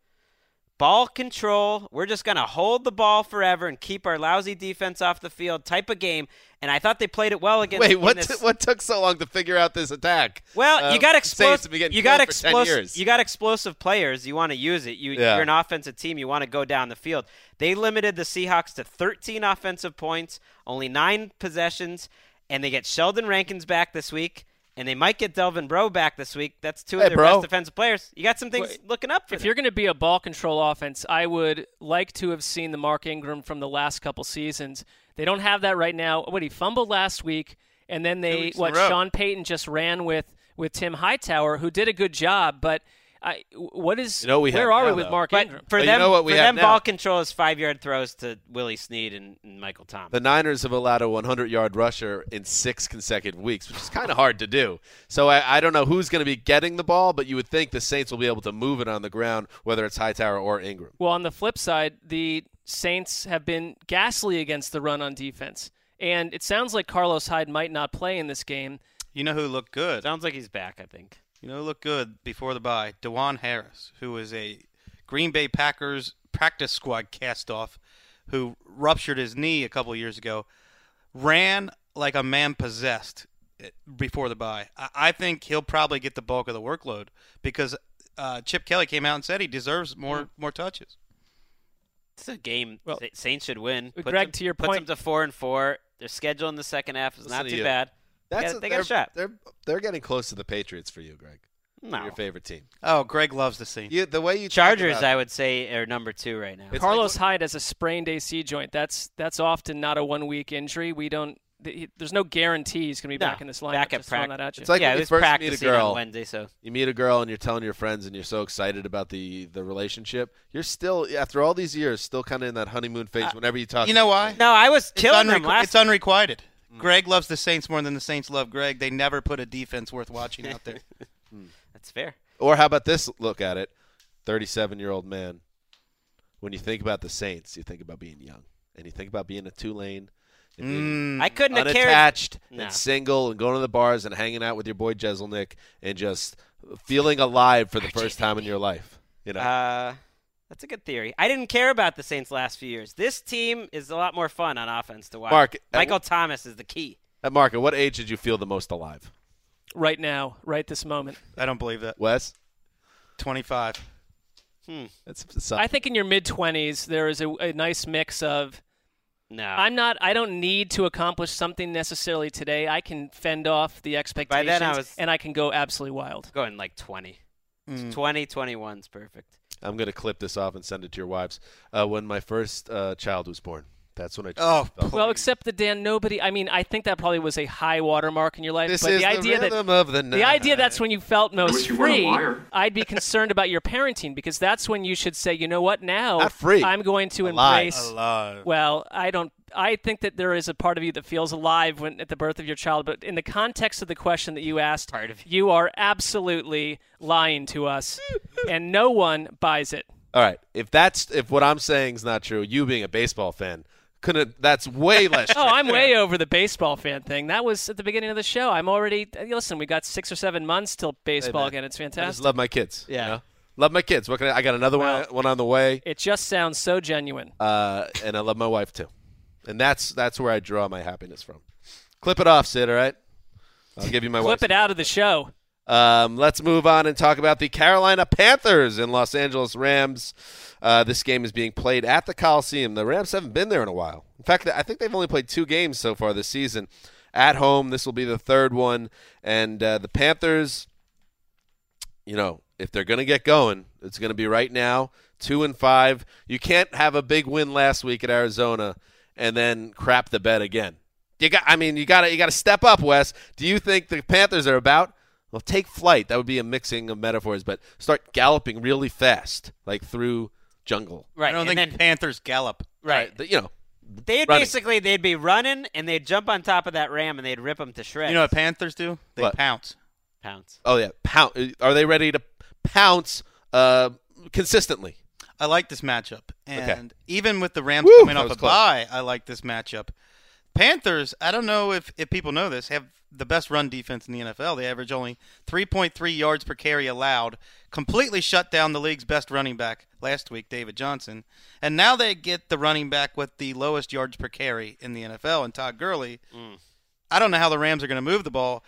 ball control. We're just going to hold the ball forever and keep our lousy defense off the field type of game. And I thought they played it well against Wait, what? this- t- what took so long to figure out this attack? well, you um, got explosive. You got killed for 10 explosive. You got explosive players. You want to use it. You, Yeah. You're an offensive team. You want to go down the field. They limited the Seahawks to 13 offensive points, only nine possessions, and they get Sheldon Rankins back this week, and they might get Delvin Breaux back this week. That's two Hey, of their Bro. best defensive players. You got some things Wait, looking up for you. If them. you're going to be a ball control offense, I would like to have seen the Mark Ingram from the last couple seasons. They don't have that right now. What he fumbled last week, and then they what. Sean Payton just ran with with Tim Hightower, who did a good job, but I, what is? You know we where have are we with though? Mark But Ingram? for But you them, know what we for have them, now? ball control is five yard throws to Willie Snead and, and Michael Thomas. The Niners have allowed a 100 yard rusher in six consecutive weeks, which is kind of hard to do. So I, I don't know who's going to be getting the ball, but you would think the Saints will be able to move it on the ground, whether it's Hightower or Ingram. Well, on the flip side, the Saints have been ghastly against the run on defense, and it sounds like Carlos Hyde might not play in this game. You know who looked good? Sounds like he's back. I think. You know who looked good before the bye? DuJuan Harris, who is a Green Bay Packers practice squad castoff, who ruptured his knee a couple years ago, ran like a man possessed eh, before the bye. I, I think he'll probably get the bulk of the workload because uh, Chip Kelly came out and said he deserves more more touches. It's a game Well, Saints should win. Greg, Puts them- to your puts point- them to four and four. Their schedule in the second half is not to too you. bad. That's Yeah, a- they got a they're, shot. They're they're getting close to the Patriots for you, Greg. No. Your favorite team. Oh, Greg loves the scene. You, the way you Chargers, about- I would say, are number two right now. It's Carlos like- Hyde has a sprained AC joint. That's that's often not a one week injury. We don't. th- There's no guarantee he's going to be No, back in this lineup. back at Just throwing prac- that at you. It's like yeah, when it you was first meet a girl. on Wednesday, so You meet a girl and you're telling your friends and you're so excited about the the relationship. You're still after all these years still kind of in that honeymoon phase. Uh, whenever you talk, You know why? no, I was It's, killing them unrequ- last. it's unrequited. Greg loves the Saints more than the Saints love Greg. They never put a defense worth watching out there. (laughs) That's fair. Or how about this look at it? 37 year old man. When you think about the Saints, you think about being young. And you think about being a Tulane. And being Mm. I couldn't have cared. unattached No. and single and going to the bars and hanging out with your boy Jeselnik and just feeling alive for the first time in your life. You know, Uh, that's a good theory. I didn't care about the Saints last few years. This team is a lot more fun on offense to watch. Mark, Michael wh- Thomas is the key. at Mark, at what age did you feel the most alive? right now, right this moment. I don't believe that. Wes? 25. Hmm. That's, that's I think in your mid 20s, there is a, a nice mix of No, I'm not. I don't need to accomplish something necessarily today. I can fend off the expectations, was- and I can go absolutely wild. going like 20. Mm. 20, 21's perfect. I'm going to clip this off and send it to your wives. Uh, when my first uh, child was born, that's when I Oh, felt Well, except the Dan, nobody. I mean, I think that probably was a high watermark in your life. This but is the idea that rhythm of the the idea that's when you felt most you free. I'd be concerned about your parenting because that's when you should say, you know what, now Not free. I'm going to Alive. embrace. Alive. Well, I don't. I think that there is a part of you that feels alive when at the birth of your child, but in the context of the question that you asked, Part of you are absolutely lying to us, and no one buys it. All right. If that's if what I'm saying is not true, you being a baseball fan couldn't. That's way (laughs) less. Oh. I'm way over the baseball fan thing. That was at the beginning of the show. I'm already. Listen, we got six or seven months till baseball man. again. It's fantastic. I just love my kids. Yeah. you know? Love my kids. What can I, I got another Well- one, one on the way, It just sounds so genuine. uh, and I love my wife too, and that's that's where I draw my happiness from. Clip it off, Sid. All right. I'll give you my Clip it out of the show. Um, let's move on and talk about the Carolina Panthers and Los Angeles Rams. Uh, this game is being played at the Coliseum. The Rams haven't been there in a while. In fact, I think they've only played two games so far this season. At home, this will be the third one. And uh, the Panthers, you know, if they're going to get going, it's going to be right now. Two and five. You can't have a big win last week at Arizona and then crap the bed again. You got. I mean, you got to you got to step up, Wes. Do you think the Panthers are about? Well, take flight. That would be a mixing of metaphors, but start galloping really fast, like through jungle. Right. I don't and think then, Panthers gallop. right. The- you know, They'd running. basically they'd be running and they'd jump on top of that ram and they'd rip them to shreds. You know what Panthers do? They What? pounce. pounds. oh yeah, pounce. Are they ready to pounce uh, consistently? I like this matchup, and even with the Rams Woo, coming off a close. bye, I like this matchup. Panthers, I don't know if, if people know this, have the best run defense in the NFL. They average only 3.3 yards per carry allowed, completely shut down the league's best running back last week, David Johnson. And now they get the running back with the lowest yards per carry in the NFL, and Todd Gurley. Mm. I don't know how the Rams are going to move the ball.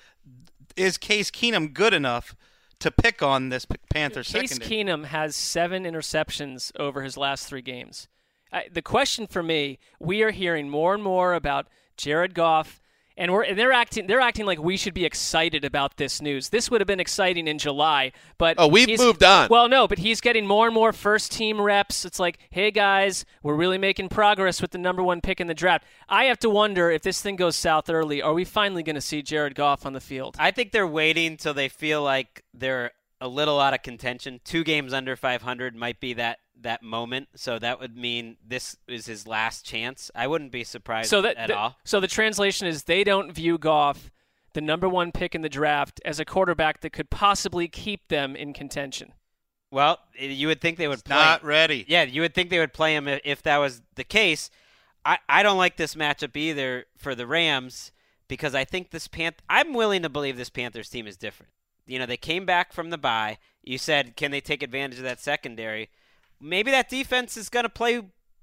Is Case Keenum good enough to pick on this P- Panthers Case secondary? Keenum has seven interceptions over his last three games. I, the question for me, we are hearing more and more about Jared Goff, and we're and they're acting they're acting like we should be excited about this news. This would have been exciting in July, but Oh, we've moved on. Well, no, but he's getting more and more first team reps. It's like, hey guys, we're really making progress with the number one pick in the draft. I have to wonder if this thing goes south early, are we finally going to see Jared Goff on the field? I think they're waiting till they feel like they're a little out of contention. Two games under 500 might be that that moment. So that would mean this is his last chance. I wouldn't be surprised So that at the, all. so the translation is they don't view Goff, the number one pick in the draft, as a quarterback that could possibly keep them in contention. Well, eh, you would think they would play. Not ready. Yeah, you would think they would play him if, if that was the case. I, I don't like this matchup either for the Rams because I think this Panth. I'm willing to believe this Panthers team is different. You know, they came back from the bye. You said, can they take advantage of that secondary? Maybe that defense is going to play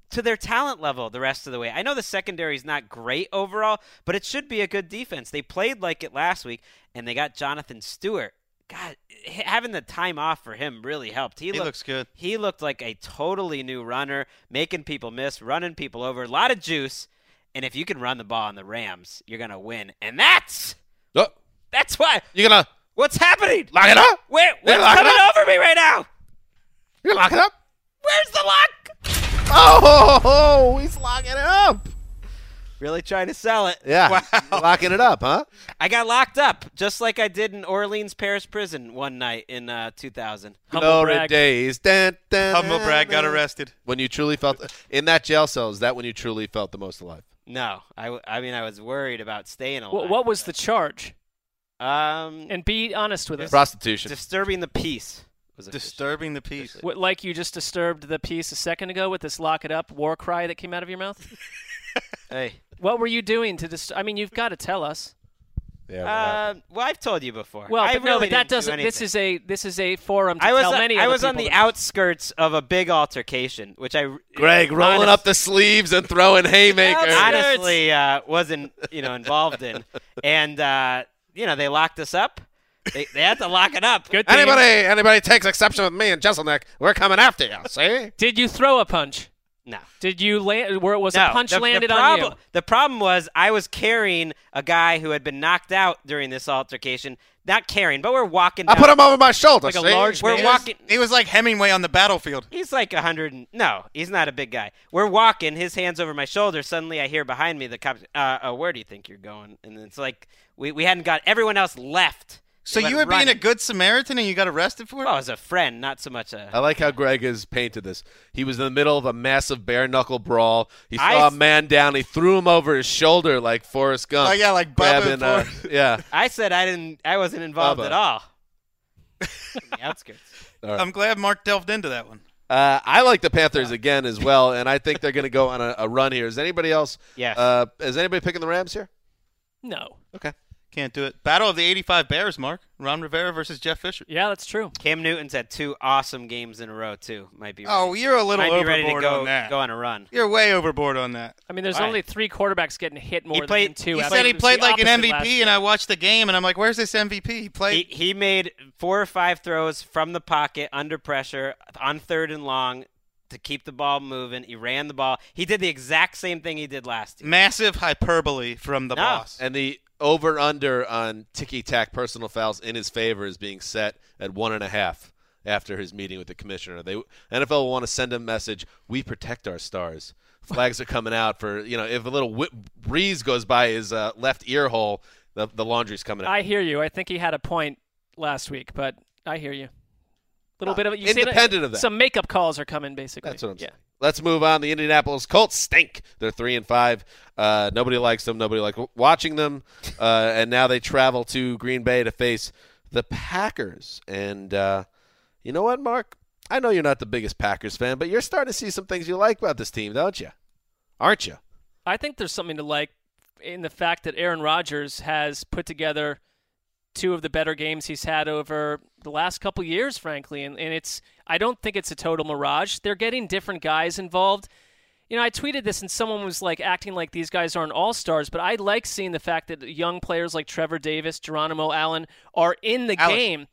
to their talent level the rest of the way. I know the secondary is not great overall, but it should be a good defense. They played like it last week, and they got Jonathan Stewart. God, having the time off for him really helped. He, He looked, looks good. He looked like a totally new runner, making people miss, running people over. A lot of juice. And if you can run the ball on the Rams, you're gonna win. And that's Oh, that's why. you're gonna What's happening? lock it up? Where, what's coming over me right now? You gonna lock it up? Where's the lock? Oh, (laughs) he's locking it up. Really trying to sell it. Yeah, Wow. locking it up, huh? I got locked up just like I did in Orleans Parish Prison one night in uh, 2000. Humble Glory brag. days. Dun, dun, Humble dun, brag got arrested. When you truly felt in that jail cell, is that when you truly felt the most alive? No, I, I mean I was worried about staying alive. What, what was the charge? Um, And be honest with us. Prostitution. disturbing the peace. Was. Disturbing the peace. What, like you just disturbed the peace a second ago with this "lock it up" war cry that came out of your mouth. (laughs) Hey. what were you doing to dis- I mean, you've got to tell us. yeah, what Uh, well, I've told you before. Well, I but really no, but that didn't do doesn't. This is a this is a forum to I was tell on- many. I was on the that- outskirts of a big altercation, which I Greg rolling honest- up the sleeves and throwing haymakers. (laughs) honestly uh, wasn't you know involved in, and uh, you know they locked us up. They, they had to lock it up. Good thing- Anybody, anybody takes exception with me and Jesselnick, we're coming after you. See? Did you throw a punch? No. Did you land? Where was No, a punch the, landed the on problem, you? The problem was I was carrying a guy who had been knocked out during this altercation. Not carrying, but we're walking. I Down. put him over my shoulder. Like a large We're man? walking. He was like Hemingway on the battlefield. He's like a hundred. and- No, he's not a big guy. We're walking, his hands over my shoulder. Suddenly, I hear behind me the cops. Uh, uh, where do you think you're going? And it's like we, we hadn't got everyone else left. So you went were being a good Samaritan and you got arrested for it? Well, as a friend, not so much a. I like how Greg has painted this. He was in the middle of a massive bare knuckle brawl. He I saw a s- man down. He threw him over his shoulder like Forrest Gump. Oh, yeah, like Bubba grabbing. Uh, Forrest. (laughs) yeah. I said I didn't. I wasn't involved Bubba. at all. (laughs) On the outskirts. I'm glad Mark delved into that one. Uh, I like the Panthers again as well, and I think they're going to go on a, a run here. Is anybody else? Yes. Uh, is anybody picking the Rams here? No. Okay. Can't do it. Battle of the 85 Bears, Mark. Ron Rivera versus Jeff Fisher. Yeah, that's true. Cam Newton's had two awesome games in a row too. Might be. Oh, you're a little might be ready to overboard go on that. go on a run. You're way overboard on that. I mean, there's Why? only three quarterbacks getting hit more he played- than two. He said he played like an MVP, and I watched the game, and I'm like, where's this MVP? He played. He he made four or five throws from the pocket under pressure on third and long to keep the ball moving. He ran the ball. He did the exact same thing he did last year. Massive hyperbole from the No. boss. And the over under on ticky tack personal fouls in his favor is being set at one and a half after his meeting with the commissioner. They NFL will want to send a message: We protect our stars. Flags are coming out for you know if a little whip breeze goes by his uh, left ear hole, the the laundry's coming out. I hear you. I think he had a point last week, but I hear you. A little bit of you independent of that. Some makeup calls are coming, basically. That's what I'm yeah. saying. Let's move on. The Indianapolis Colts stink. They're three and five. Uh, nobody likes them. Nobody likes watching them. Uh, and now they travel to Green Bay to face the Packers. And uh, you know what, Mark? I know you're not the biggest Packers fan, but you're starting to see some things you like about this team, don't you? Aren't you? I think there's something to like in the fact that Aaron Rodgers has put together two of the better games he's had over the last couple years, frankly. And, and it's I don't think it's a total mirage. They're getting different guys involved. You know, I tweeted this and someone was like acting like these guys aren't all stars, but I like seeing the fact that young players like Trevor Davis, Geronimo Allen are in the Allison. game.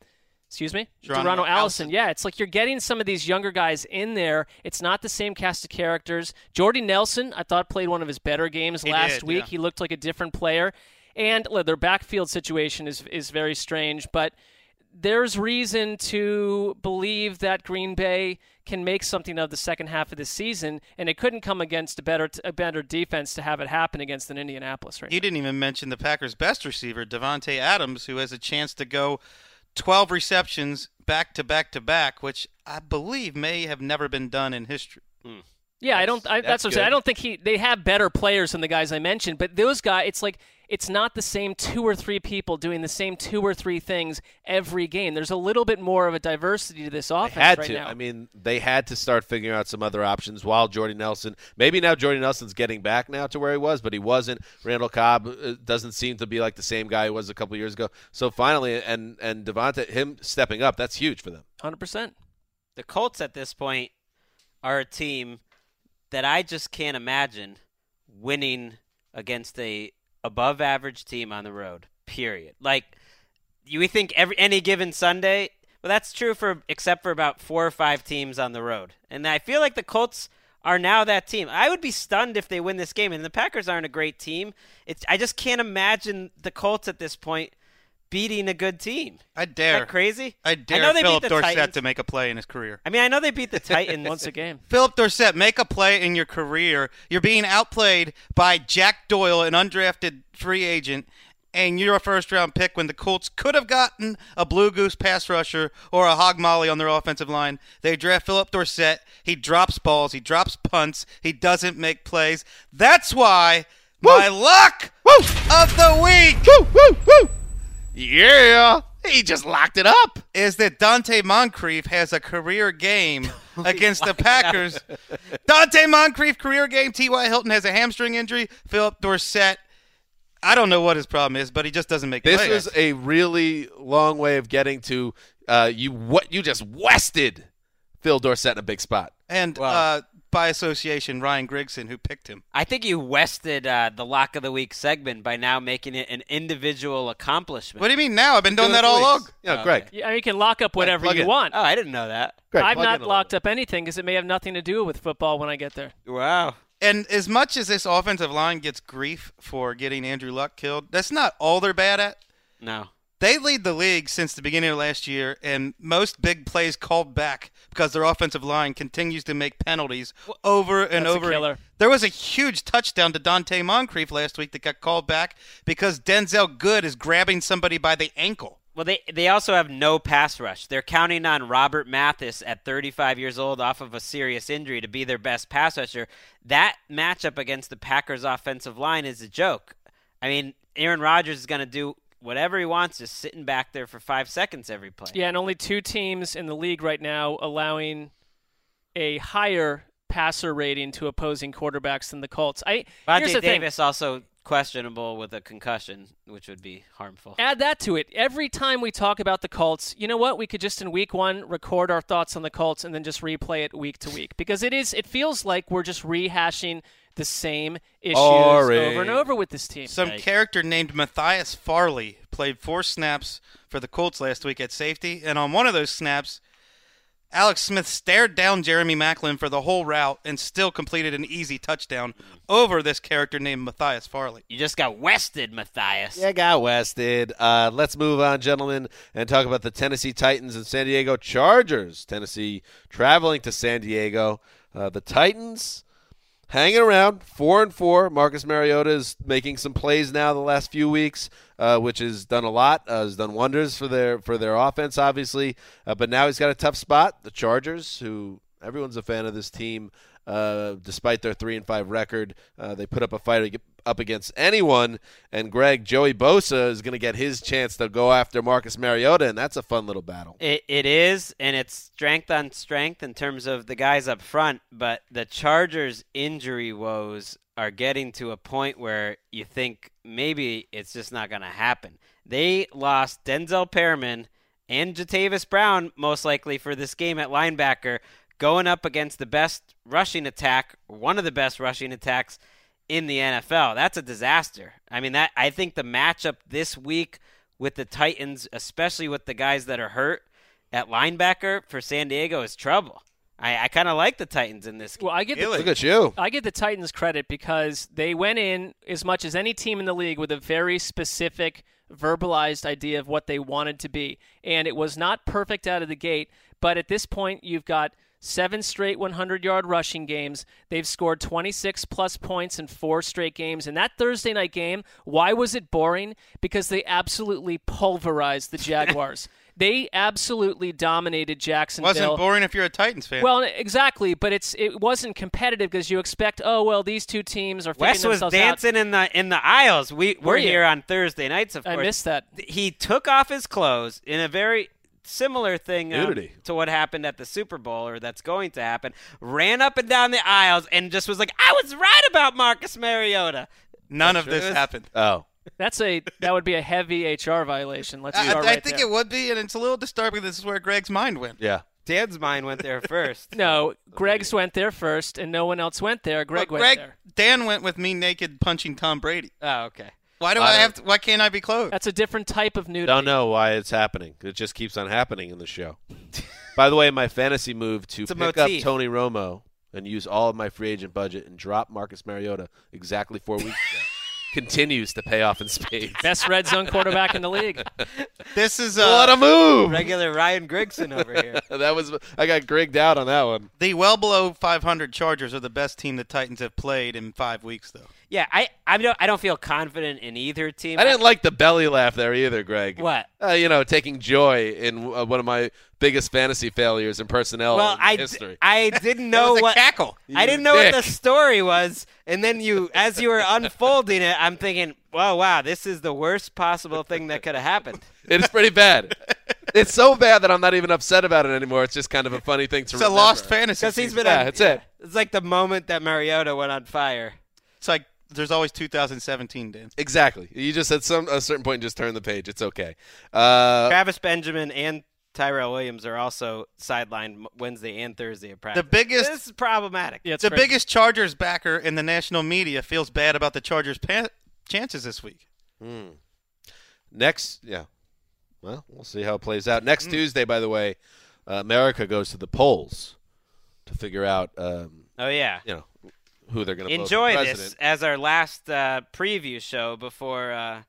Excuse me? Geronimo Geronimo Allison. Allison. Yeah, it's like you're getting some of these younger guys in there. It's not the same cast of characters. Jordy Nelson, I thought played one of his better games He last did, week. yeah. He looked like a different player. And look, their backfield situation is is very strange, but there's reason to believe that Green Bay can make something of the second half of the season, and it couldn't come against a better a better defense to have it happen against an Indianapolis right You didn't even mention the Packers' best receiver, Davante Adams, who has a chance to go 12 receptions back to back to back, which I believe may have never been done in history. Hmm. Yeah, I don't. I, that's, that's what I'm saying. I don't think he. They have better players than the guys I mentioned, but those guys, it's like it's not the same two or three people doing the same two or three things every game. There's a little bit more of a diversity to this They offense had right to. now. I mean, they had to start figuring out some other options while Jordy Nelson. Maybe now Jordy Nelson's getting back now to where he was, but he wasn't. Randall Cobb uh, doesn't seem to be like the same guy he was a couple years ago. So finally, and and Davante, him stepping up, that's huge for them. Hundred percent. the Colts at this point are a team that I just can't imagine winning against a above average team on the road. Period. Like you think every any given Sunday, well that's true for except for about 4 or 5 teams on the road. And I feel like the Colts are now that team. I would be stunned if they win this game and the Packers aren't a great team. It's I just can't imagine the Colts at this point beating a good team. I Is dare. that crazy? I dare know they Philip beat the Dorsett Titans. to make a play in his career. I mean, I know they beat the (laughs) Titans Once a game. Phillip Dorsett, make a play in your career. You're being outplayed by Jack Doyle, an undrafted free agent, and you're a first round pick when the Colts could have gotten a Blue Goose pass rusher or a Hog Molly on their offensive line. They draft Phillip Dorsett. He drops balls, he drops punts, he doesn't make plays. That's why my luck of the week Woo, woo, woo! Yeah, he just locked it up. is that Donte Moncrief has a career game (laughs) against the (laughs) Packers. Donte Moncrief career game. T.Y. Hilton has a hamstring injury. Phillip Dorsett, I don't know what his problem is, but he just doesn't make plays. This plays. was a really long way of getting to uh, you. What you just wested Phil Dorsett in a big spot. and uh, by association, Ryan Grigson, who picked him. I think you wested uh, the lock of the week segment by now making it an individual accomplishment. What do you mean now? I've been doing that all weeks. along. Yeah, Okay. Greg. Yeah, I mean, you can lock up whatever plug you in. want. Oh, I didn't know that. Greg, I've not locked up anything because it may have nothing to do with football when I get there. Wow. And as much as this offensive line gets grief for getting Andrew Luck killed, that's not all they're bad at. No. They lead the league since the beginning of last year, and most big plays called back because their offensive line continues to make penalties over and That's over. killer. There was a huge touchdown to Donte Moncrief last week that got called back because Denzelle Good is grabbing somebody by the ankle. Well, they they also have no pass rush. They're counting on Robert Mathis at 35 years old off of a serious injury to be their best pass rusher. That matchup against the Packers offensive line is a joke. I mean, Aaron Rodgers is going to do whatever he wants, just sitting back there for five seconds every play. Yeah, and only two teams in the league right now allowing a higher passer rating to opposing quarterbacks than the Colts. I here's Vontae the thing. Davis also questionable with a concussion, which would be harmful. Add that to it. Every time we talk about the Colts, you know what? We could just in week one record our thoughts on the Colts and then just replay it week to week because it is. It feels like we're just rehashing the same issues Boring. over and over with this team. Some Right. character named Matthias Farley played four snaps for the Colts last week at safety, and on one of those snaps, Alex Smith stared down Jeremy Maclin for the whole route and still completed an easy touchdown over this character named Matthias Farley. You just got wested, Matthias. Yeah, got wested. Uh, let's move on, gentlemen, and talk about the Tennessee Titans and San Diego Chargers. Tennessee traveling to San Diego. Uh, the Titans hanging around, four and four. Marcus Mariota is making some plays now the last few weeks, uh, which has done a lot. Uh, has done wonders for their for their offense, obviously. Uh, but now he's got a tough spot. The Chargers, who everyone's a fan of this team. Uh, despite their three and five record, uh, they put up a fight up against anyone. And Greg Joey Bosa is going to get his chance to go after Marcus Mariota, and that's a fun little battle. It, it is, and it's strength on strength in terms of the guys up front. But the Chargers' injury woes are getting to a point where you think maybe it's just not going to happen. They lost Denzel Perryman and Jatavis Brown, most likely, for this game at linebacker, going up against the best rushing attack, one of the best rushing attacks in the NFL. That's a disaster. I mean, that I think the matchup this week with the Titans, especially with the guys that are hurt at linebacker for San Diego, is trouble. I, I kind of like the Titans in this game. Well, I get the, Look at you. I get the Titans credit because they went in as much as any team in the league with a very specific verbalized idea of what they wanted to be. And it was not perfect out of the gate, but at this point you've got seven straight 100-yard rushing games. They've scored 26 plus points in four straight games. And that Thursday night game, why was it boring? Because they absolutely pulverized the (laughs) Jaguars. they absolutely dominated Jacksonville. Wasn't boring if you're a Titans fan. Well, exactly, but it's it wasn't competitive because you expect, oh well, these two teams are figuring Wes was themselves out. dancing in the in the aisles. We Were we're here on Thursday nights, of I course. missed that. He took off his clothes in a very similar thing um, to what happened at the Super Bowl, or that's going to happen. Ran up and down the aisles and just was like, "I was right about Marcus Mariota." None of true. this was- happened. Oh, That's a that would be a heavy HR violation. Let's I, start I right think there. it would be, and it's a little disturbing. This is where Greg's mind went. yeah. Dan's mind went there first. (laughs) No, Greg's went there first, and no one else went there. Greg Well, went Greg, there. Dan went with me naked punching Tom Brady. Oh, okay. Why do I I, have to? Why can't I be clothed? That's a different type of nudity. I don't know why it's happening. It just keeps on happening in the show. (laughs) By the way, my fantasy move to pick motif. up Tony Romo and use all of my free agent budget and drop Marcus Mariota exactly four weeks ago (laughs) continues to pay off in spades. Best red zone quarterback in the league. (laughs) This is uh, what a move! Regular Ryan Grigson over here. that was I got grigged out on that one. the well below 500 Chargers are the best team the Titans have played in five weeks, though. Yeah, I I don't I don't feel confident in either team. I didn't like the belly laugh there either, Greg. What? Uh, you know, taking joy in uh, one of my biggest fantasy failures in personnel Well, in I, d- history. I didn't (laughs) know was a what cackle. I didn't know what the story was, and then you, as you were (laughs) unfolding it, I'm thinking, "Wow, wow, this is the worst possible thing that could have happened." (laughs) It's pretty bad. it's so bad that I'm not even upset about it anymore. It's just kind of a funny thing to It's a lost fantasy. Because he's season. been, Yeah, on, that's it. It's like the moment that Mariota went on fire. It's like there's always 2017, Dan. Exactly. You just at some a certain point just turn the page. It's okay. Uh, Travis Benjamin and Tyrell Williams are also sidelined Wednesday and Thursday at practice. The biggest- This is problematic. Yeah, it's the crazy. biggest Chargers backer in the national media feels bad about the Chargers' pa- chances this week. next, yeah. Well, we'll see how it plays out. Next Tuesday, by the way, uh, America goes to the polls to figure out, um, Oh yeah. you know, who they're going to Enjoy vote for this as our last uh, preview show before uh,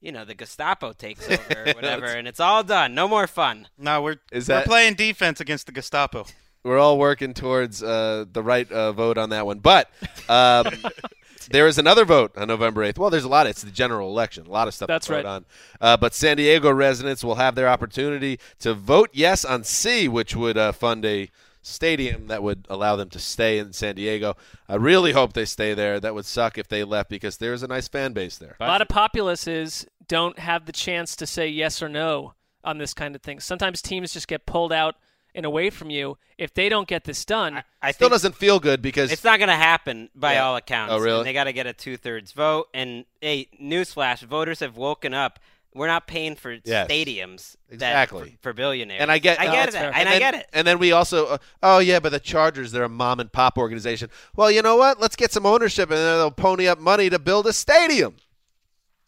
you know the Gestapo takes over or (laughs) whatever, and it's all done. No more fun. No, we're Is we're that- playing defense against the Gestapo. We're all working towards uh, the right uh, vote on that one. But um, (laughs) there is another vote on November 8th. Well, there's a lot. It's the general election. A lot of stuff That's to vote right. on. Uh, but San Diego residents will have their opportunity to vote yes on C, which would uh, fund a stadium that would allow them to stay in San Diego. I really hope they stay there. That would suck if they left because there's a nice fan base there. A lot of populaces don't have the chance to say yes or no on this kind of thing. Sometimes teams just get pulled out and away from you if they don't get this done. I Still doesn't feel good because it's not going to happen by Yeah. all accounts. Oh, really? And they got to get a two thirds vote. And hey, newsflash: voters have woken up. We're not paying for Yes. stadiums that- Exactly. for, for billionaires. And I get- I No, get that's it, and, And I get it. And then we also, uh, oh yeah, but the Chargers, they're a mom and pop organization. Well, you know what? Let's get some ownership, and then they'll pony up money to build a stadium.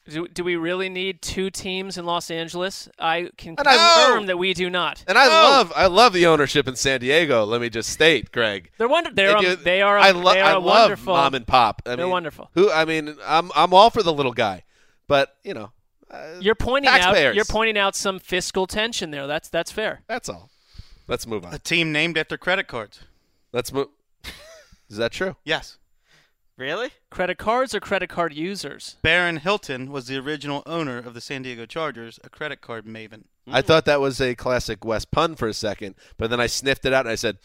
Do, do we really need two teams in Los Angeles? I can And I- confirm that we do not. And I love, I love the ownership in San Diego. Let me just state, Greg. They're wonder. They're They um, they are. I, lo- they I love wonderful. mom and pop. I They're mean, wonderful. Who? I mean, I'm I'm all for the little guy, but you know, uh, You're pointing out. You're pointing out some fiscal tension there. That's that's fair. that's all. Let's move on. A team named after credit cards. Let's move. (laughs) Is that true? Yes. Really? Credit cards or credit card users? Baron Hilton was the original owner of the San Diego Chargers, a credit card maven. I thought that was a classic Wes pun for a second, but then I sniffed it out and I said,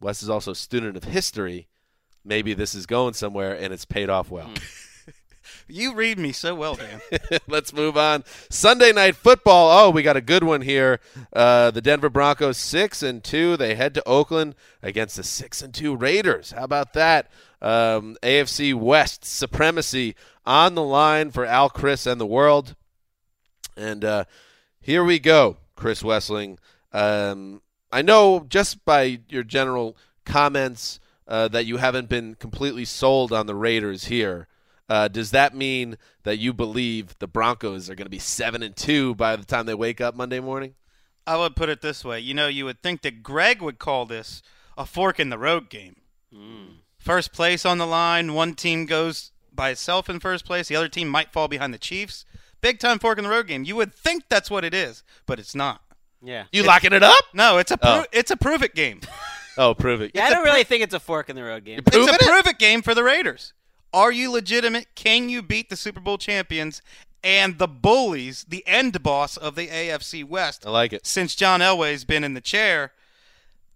Wes is also a student of history. Maybe this is going somewhere, and it's paid off well. You read me so well, Dan. (laughs) Let's move on. Sunday night football. Oh, we got a good one here. Uh, the Denver Broncos six and two. They head to Oakland against the six and two Raiders. How about that? Um, AFC West supremacy on the line for Al Chris and the world. And uh, here we go, Chris Wesseling. Um, I know just by your general comments uh, that you haven't been completely sold on the Raiders here. Uh, does that mean that you believe the Broncos are going to be seven and two by the time they wake up Monday morning? I would put it this way. You know, you would think that Greg would call this a fork in the road game. First place on the line, one team goes by itself in first place, the other team might fall behind the Chiefs. Big time fork in the road game. You would think that's what it is, but it's not. Yeah. You locking it up? No, it's a pro- Oh. it's a prove it game. (laughs) Oh, prove it. Yeah, I don't really think it's a fork in the road game. Prove it's a it? prove it game for the Raiders. Are you legitimate? Can you beat the Super Bowl champions and the bullies, the end boss of the AFC West? I like it. Since John Elway's been in the chair,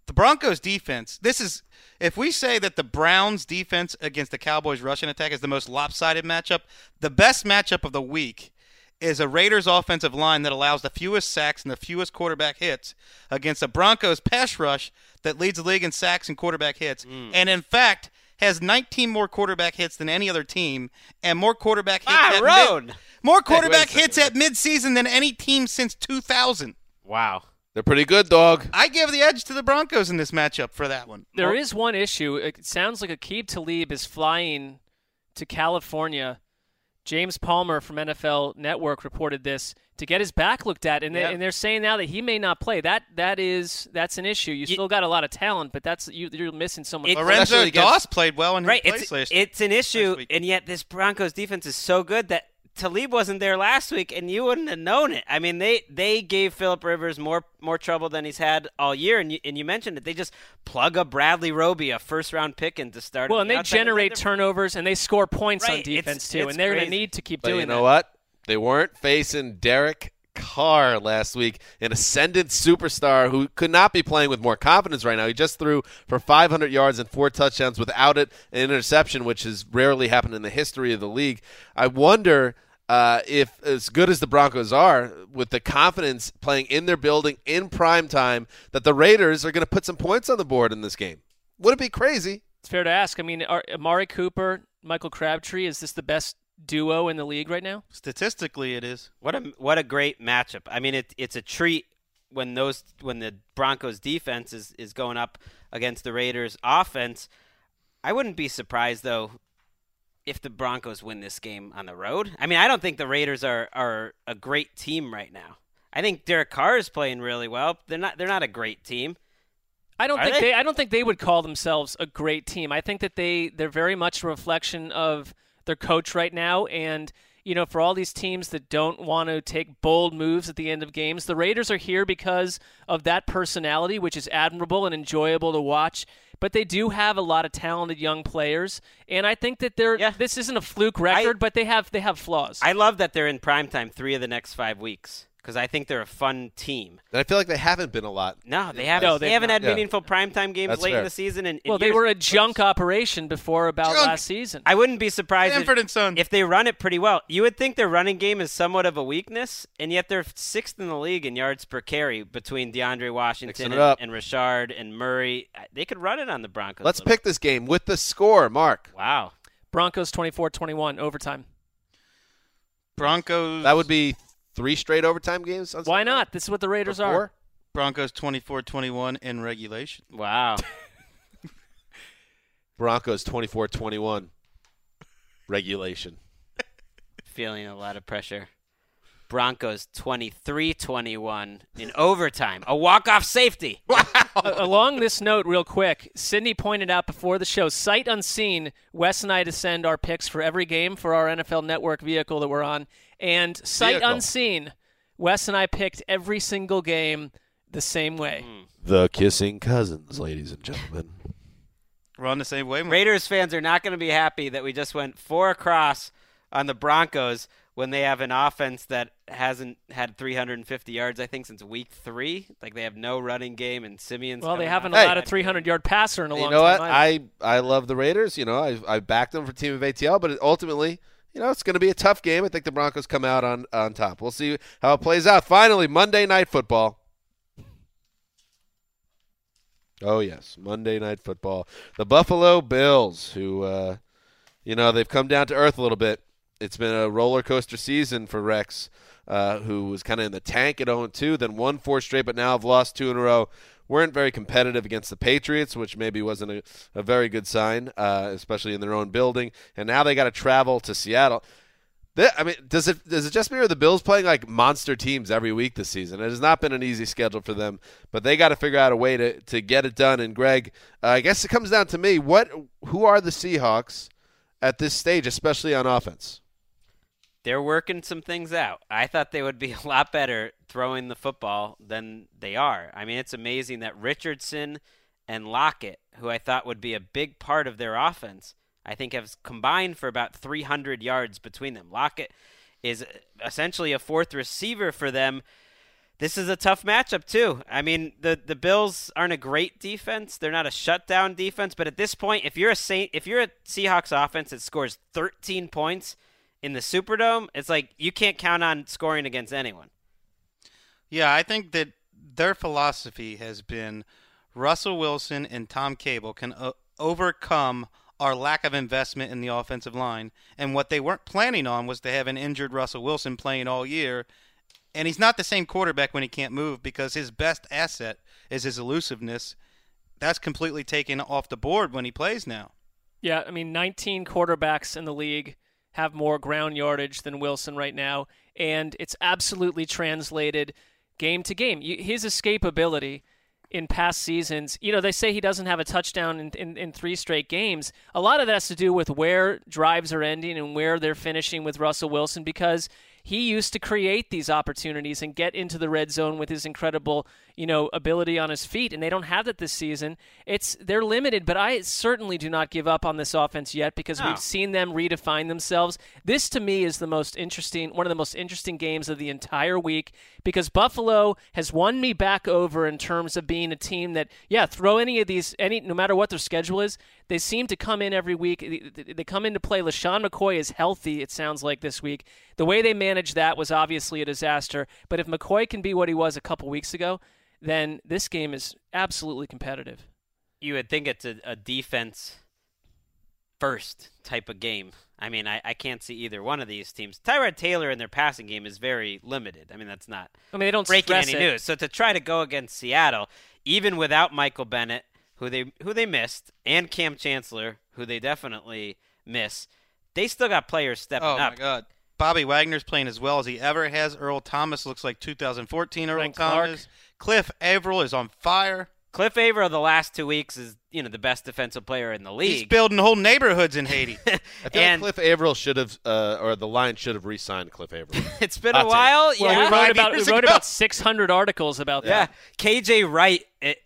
the Broncos defense. This is if we say that the Browns defense against the Cowboys rushing attack is the most lopsided matchup, the best matchup of the week is a Raiders offensive line that allows the fewest sacks and the fewest quarterback hits against a Broncos pass rush that leads the league in sacks and quarterback hits. Mm. And in fact, has 19 more quarterback hits than any other team and more quarterback hits Ah, at mid- more quarterback second. hits at midseason than any team since 2000. Wow. They're pretty good, dog. I give the edge to the Broncos in this matchup for that one. There is one issue. It sounds like Aqib Talib is flying to California. James Palmer from NFL Network reported this to get his back looked at, and, they, Yep. and they're saying now that he may not play. That that is that's an issue. You still got a lot of talent, but that's you, you're missing so much. It- Lorenzo Especially Doss played well in his Right. place It's, last it's an issue, week. and yet this Broncos defense is so good that Talib wasn't there last week, and you wouldn't have known it. I mean, they they gave Philip Rivers more more trouble than he's had all year, and you, and you mentioned it. They just plug a Bradley Roby, a first round pick, in to start. well, and the they outside. generate They're- turnovers and they score points on Right, it's- defense too, it's and they're going to need to keep But doing you know that. what? They weren't facing Derek Carr last week, an ascendant superstar who could not be playing with more confidence right now. He just threw for 500 yards and four touchdowns without it, an interception, which has rarely happened in the history of the league. I wonder uh, if, as good as the Broncos are, with the confidence playing in their building in prime time, that the Raiders are going to put some points on the board in this game. Would it be crazy? It's fair to ask. I mean, are Amari Cooper, Michael Crabtree, is this the best duo in the league right now? Statistically, it is. What a what a great matchup. I mean, it, it's a treat when those when the Broncos defense is, is going up against the Raiders offense. I wouldn't be surprised though if the Broncos win this game on the road. I mean, I don't think the Raiders are are a great team right now. I think Derek Carr is playing really well. They're not they're not a great team. I don't Are think they? they? I don't think they would call themselves a great team. I think that they they're very much a reflection of their coach right now, and you know, for all these teams that don't want to take bold moves at the end of games, the Raiders are here because of that personality, which is admirable and enjoyable to watch. But they do have a lot of talented young players, and I think that they're. Yeah. This isn't a fluke record, but they have they have flaws. I love that they're in primetime three of the next five weeks because I think they're a fun team. And I feel like they haven't been a lot. No, they haven't. No, they they've haven't not. had Yeah. meaningful primetime games That's late fair. in the season. And, and well, they were a junk operation before about Junk. last season. I wouldn't be surprised if, and Son. if they run it pretty well. You would think their running game is somewhat of a weakness, and yet they're sixth in the league in yards per carry between DeAndre Washington and, up. and Richard and Murray. They could run it on the Broncos. Let's pick this game with the score, Mark. Wow. Broncos 24-21 overtime. Broncos. That would be three straight overtime games. On Why Sunday? not? This is what the Raiders Or are. four? Broncos 24-21 in regulation. Wow. (laughs) Broncos 24-21. Regulation. Feeling a lot of pressure. Broncos 23-21 in overtime. A walk-off safety. (laughs) A- along this note, real quick, Sydney pointed out before the show, sight unseen, Wes and I to send our picks for every game for our NFL Network vehicle that we're on, and sight Vehicle. unseen, Wes and I picked every single game the same way. Hmm. The kissing cousins, ladies and gentlemen. We're on the same way. Raiders fans are not going to be happy that we just went four across on the Broncos when they have an offense that hasn't had 350 yards, I think, since week three. Like they have no running game, and Simeon's. Well, they haven't off allowed a 300 yard passer in a you long know what? either. I I love the Raiders. You know, I I backed them for team of ATL, but ultimately, you know, it's going to be a tough game. I think the Broncos come out on on top. We'll see how it plays out. Finally, Monday Night Football. Oh yes, Monday Night Football. The Buffalo Bills, who, uh, you know, they've come down to earth a little bit. It's been a roller coaster season for Rex, uh, who was kind of in the tank at 0-2, then won four straight, but now have lost two in a row. Weren't very competitive against the Patriots, which maybe wasn't a, a very good sign, uh, especially in their own building. And now they got to travel to Seattle. Th- I mean, does it does it just are the Bills playing like monster teams every week this season? It has not been an easy schedule for them, but they got to figure out a way to, to get it done. And Greg, uh, I guess it comes down to me. What who are the Seahawks at this stage, especially on offense? They're working some things out. I thought they would be (laughs) a lot better throwing the football than they are. I mean, it's amazing that Richardson and Lockett, who I thought would be a big part of their offense, I think have combined for about 300 yards between them. Lockett is essentially a fourth receiver for them. This is a tough matchup too. I mean, the the Bills aren't a great defense. They're not a shutdown defense, but at this point, if you're a Saint, if you're a Seahawks offense that scores 13 points in the Superdome, it's like you can't count on scoring against anyone. Yeah, I think that their philosophy has been Russell Wilson and Tom Cable can o- overcome our lack of investment in the offensive line. And what they weren't planning on was to have an injured Russell Wilson playing all year. And he's not the same quarterback when he can't move because his best asset is his elusiveness. That's completely taken off the board when he plays now. Yeah, I mean, 19 quarterbacks in the league have more ground yardage than Wilson right now, and it's absolutely translated game to game. His escapability in past seasons, you know, they say he doesn't have a touchdown in, in, in, three straight games. A lot of that has to do with where drives are ending and where they're finishing with Russell Wilson because he used to create these opportunities and get into the red zone with his incredible, you know, ability on his feet, and they don't have that this season. It's they're limited, but I certainly do not give up on this offense yet because No. we've seen them redefine themselves. This to me is the most interesting, one of the most interesting games of the entire week because Buffalo has won me back over in terms of being a team that, yeah, throw any of these, any no matter what their schedule is, they seem to come in every week. They- They come in to play. LeSean McCoy is healthy. It sounds like this week. The way they managed that was obviously a disaster. But if McCoy can be what he was a couple weeks ago, then this game is absolutely competitive. You would think it's a, a defense first type of game. I mean, I, I can't see either one of these teams. Tyrod Taylor in their passing game is very limited. I mean, that's not I mean, they don't breaking any it. news. So to try to go against Seattle, even without Michael Bennett, who they who they missed, and Kam Chancellor, who they definitely miss, they still got players stepping Oh up. Oh my God. Bobby Wagner's playing as well as he ever has. Earl Thomas looks like 2014 Earl Frank Clark. Thomas. Cliff Avril is on fire. Cliff Avril the last two weeks is you know the best defensive player in the league. He's building whole neighborhoods in Haiti. (laughs) I feel And- like Cliff Avril should have, uh, or the Lions should have re-signed Cliff Avril. (laughs) it's been Hot a while. Well, yeah, we wrote about we wrote ago. about 600 articles about Yeah, that. KJ Wright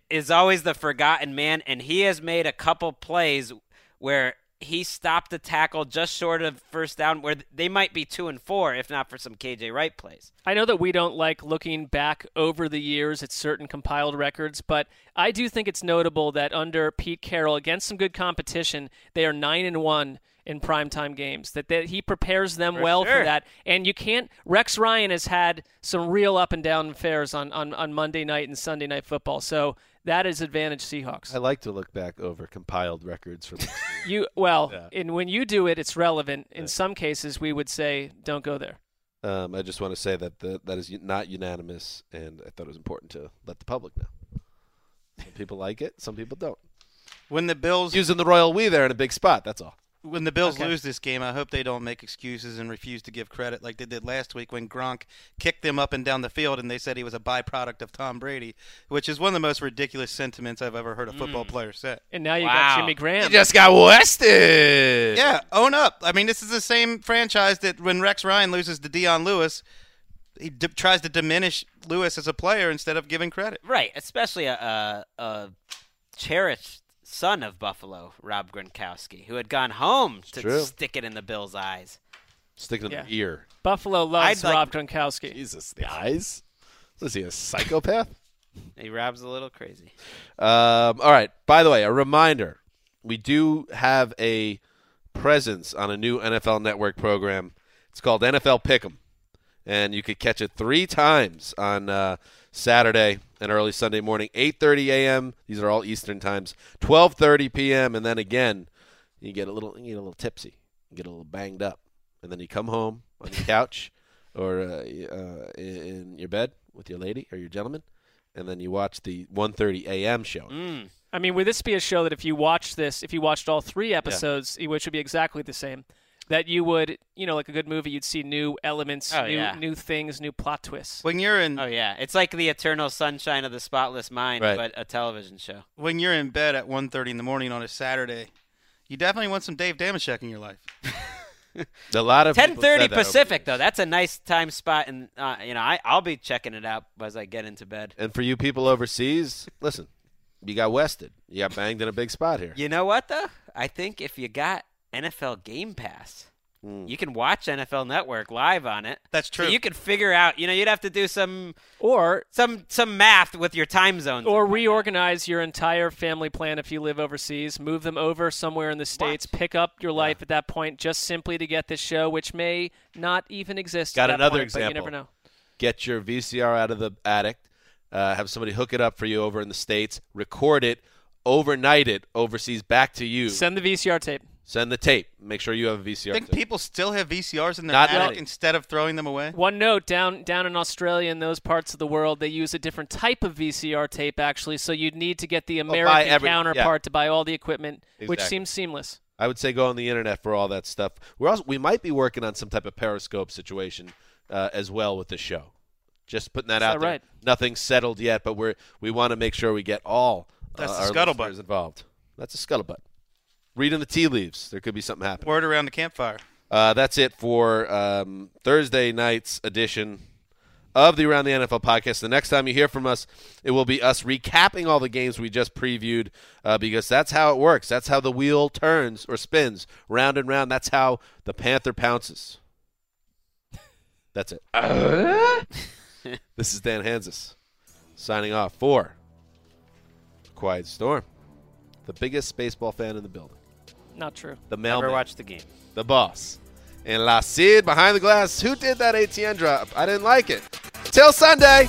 is always the forgotten man, and he has made a couple plays where he stopped the tackle just short of first down, where they might be two and four if not for some KJ Wright plays. I know that we don't like looking back over the years at certain compiled records, but I do think it's notable that under Pete Carroll, against some good competition, they are nine and one in primetime games. That, that he prepares them For well sure. for that, and you can't. Rex Ryan has had some real up and down affairs on, on, on Monday night and Sunday night football, so that is advantage Seahawks. I like to look back over compiled records from. (laughs) You well, Yeah. and when you do it, it's relevant. In some cases, we would say don't go there. um, I just want to say that the, that is not unanimous, and I thought it was important to let the public know. Some people like it, some people don't. when the Bills Using the royal we there in a big spot. That's all. When the Bills Okay. lose this game, I hope they don't make excuses and refuse to give credit like they did last week when Gronk kicked them up and down the field and they said he was a byproduct of Tom Brady, which is one of the most ridiculous sentiments I've ever heard a football mm. player say. And now you Wow. got Jimmy Graham. You just got wested. Yeah, own up. I mean, this is the same franchise that when Rex Ryan loses to Dion Lewis, he d- tries to diminish Lewis as a player instead of giving credit. Right, especially a, a, a cherished son of Buffalo, Rob Gronkowski, who had gone home to true. stick it in the Bills' eyes. Stick it in Yeah. the ear. Buffalo loves I'd like- Rob Gronkowski. Jesus, the eyes. Is he a psychopath? He Rob's a little crazy. Um, all right. By the way, a reminder: we do have a presence on a new NFL Network program. It's called NFL Pick'em, and you could catch it three times on uh, Saturday and early Sunday morning, 8:30 a.m. These are all Eastern times. 12:30 p.m. and then again, you get a little, you get a little tipsy, you get a little banged up, and then you come home on your couch (laughs) or uh, uh, in your bed with your lady or your gentleman, and then you watch the 1:30 a.m. show. Mm. I mean, would this be a show that if you watched this, if you watched all three episodes, which would be exactly the same, that you would, you know, like a good movie, you'd see new elements, Oh, new yeah. new things, new plot twists. When you're in Oh yeah, it's like the eternal sunshine of the spotless mind, Right. but a television show. when you're in bed at 1.30 in the morning on a Saturday, you definitely want some Dave Dameshek in your life. (laughs) A lot of Ten people said thirty that over Pacific though. That's a nice time spot, and uh, you know I I'll be checking it out as I get into bed. And for you people overseas, listen, you got wested. You got banged in a big spot here. You know what though? I think if you got NFL Game Pass. Mm. You can watch NFL Network live on it. That's So true. you could figure out. You know, you'd have to do some Or some some math with your time zones. or reorganize your entire family plan if you live overseas, move them over somewhere in the states, pick up your life at that point just simply to get this show, which may not even exist. Got at that another point, But you example. never know. Get your VCR out of the attic, uh, have somebody hook it up for you over in the States, record it, overnight it overseas back to you. Send the VCR tape. Send the tape. Make sure you have a VCR I think tape. people still have VCRs in their Not attic many. instead of throwing them away. One note down down in Australia and those parts of the world, they use a different type of VCR tape actually. So you'd need to get the buy American every- counterpart to buy all the equipment, which seems seamless. I would say go on the internet for all that stuff. We're also we might be working on some type of Periscope situation uh, as well with the show. Just putting that Is out that there. right? Nothing's settled yet, but we're we want to make sure we get all uh, That's the our scuttlebutt. listeners involved. That's a scuttlebutt. Reading the tea leaves. There could be something happening. Word around the campfire. Uh, that's it for um, Thursday night's edition of the Around the NFL podcast. The next time you hear from us, it will be us recapping all the games we just previewed uh, because that's how it works. That's how the wheel turns or spins round and round. That's how the Panther pounces. That's it. (laughs) this is Dan Hanzus signing off for Quiet Storm, the biggest baseball fan in the building, Not true. the Never mailman watched the game. the boss. And La Cid behind the glass. Who did that ATN drop? I didn't like it. Till Sunday.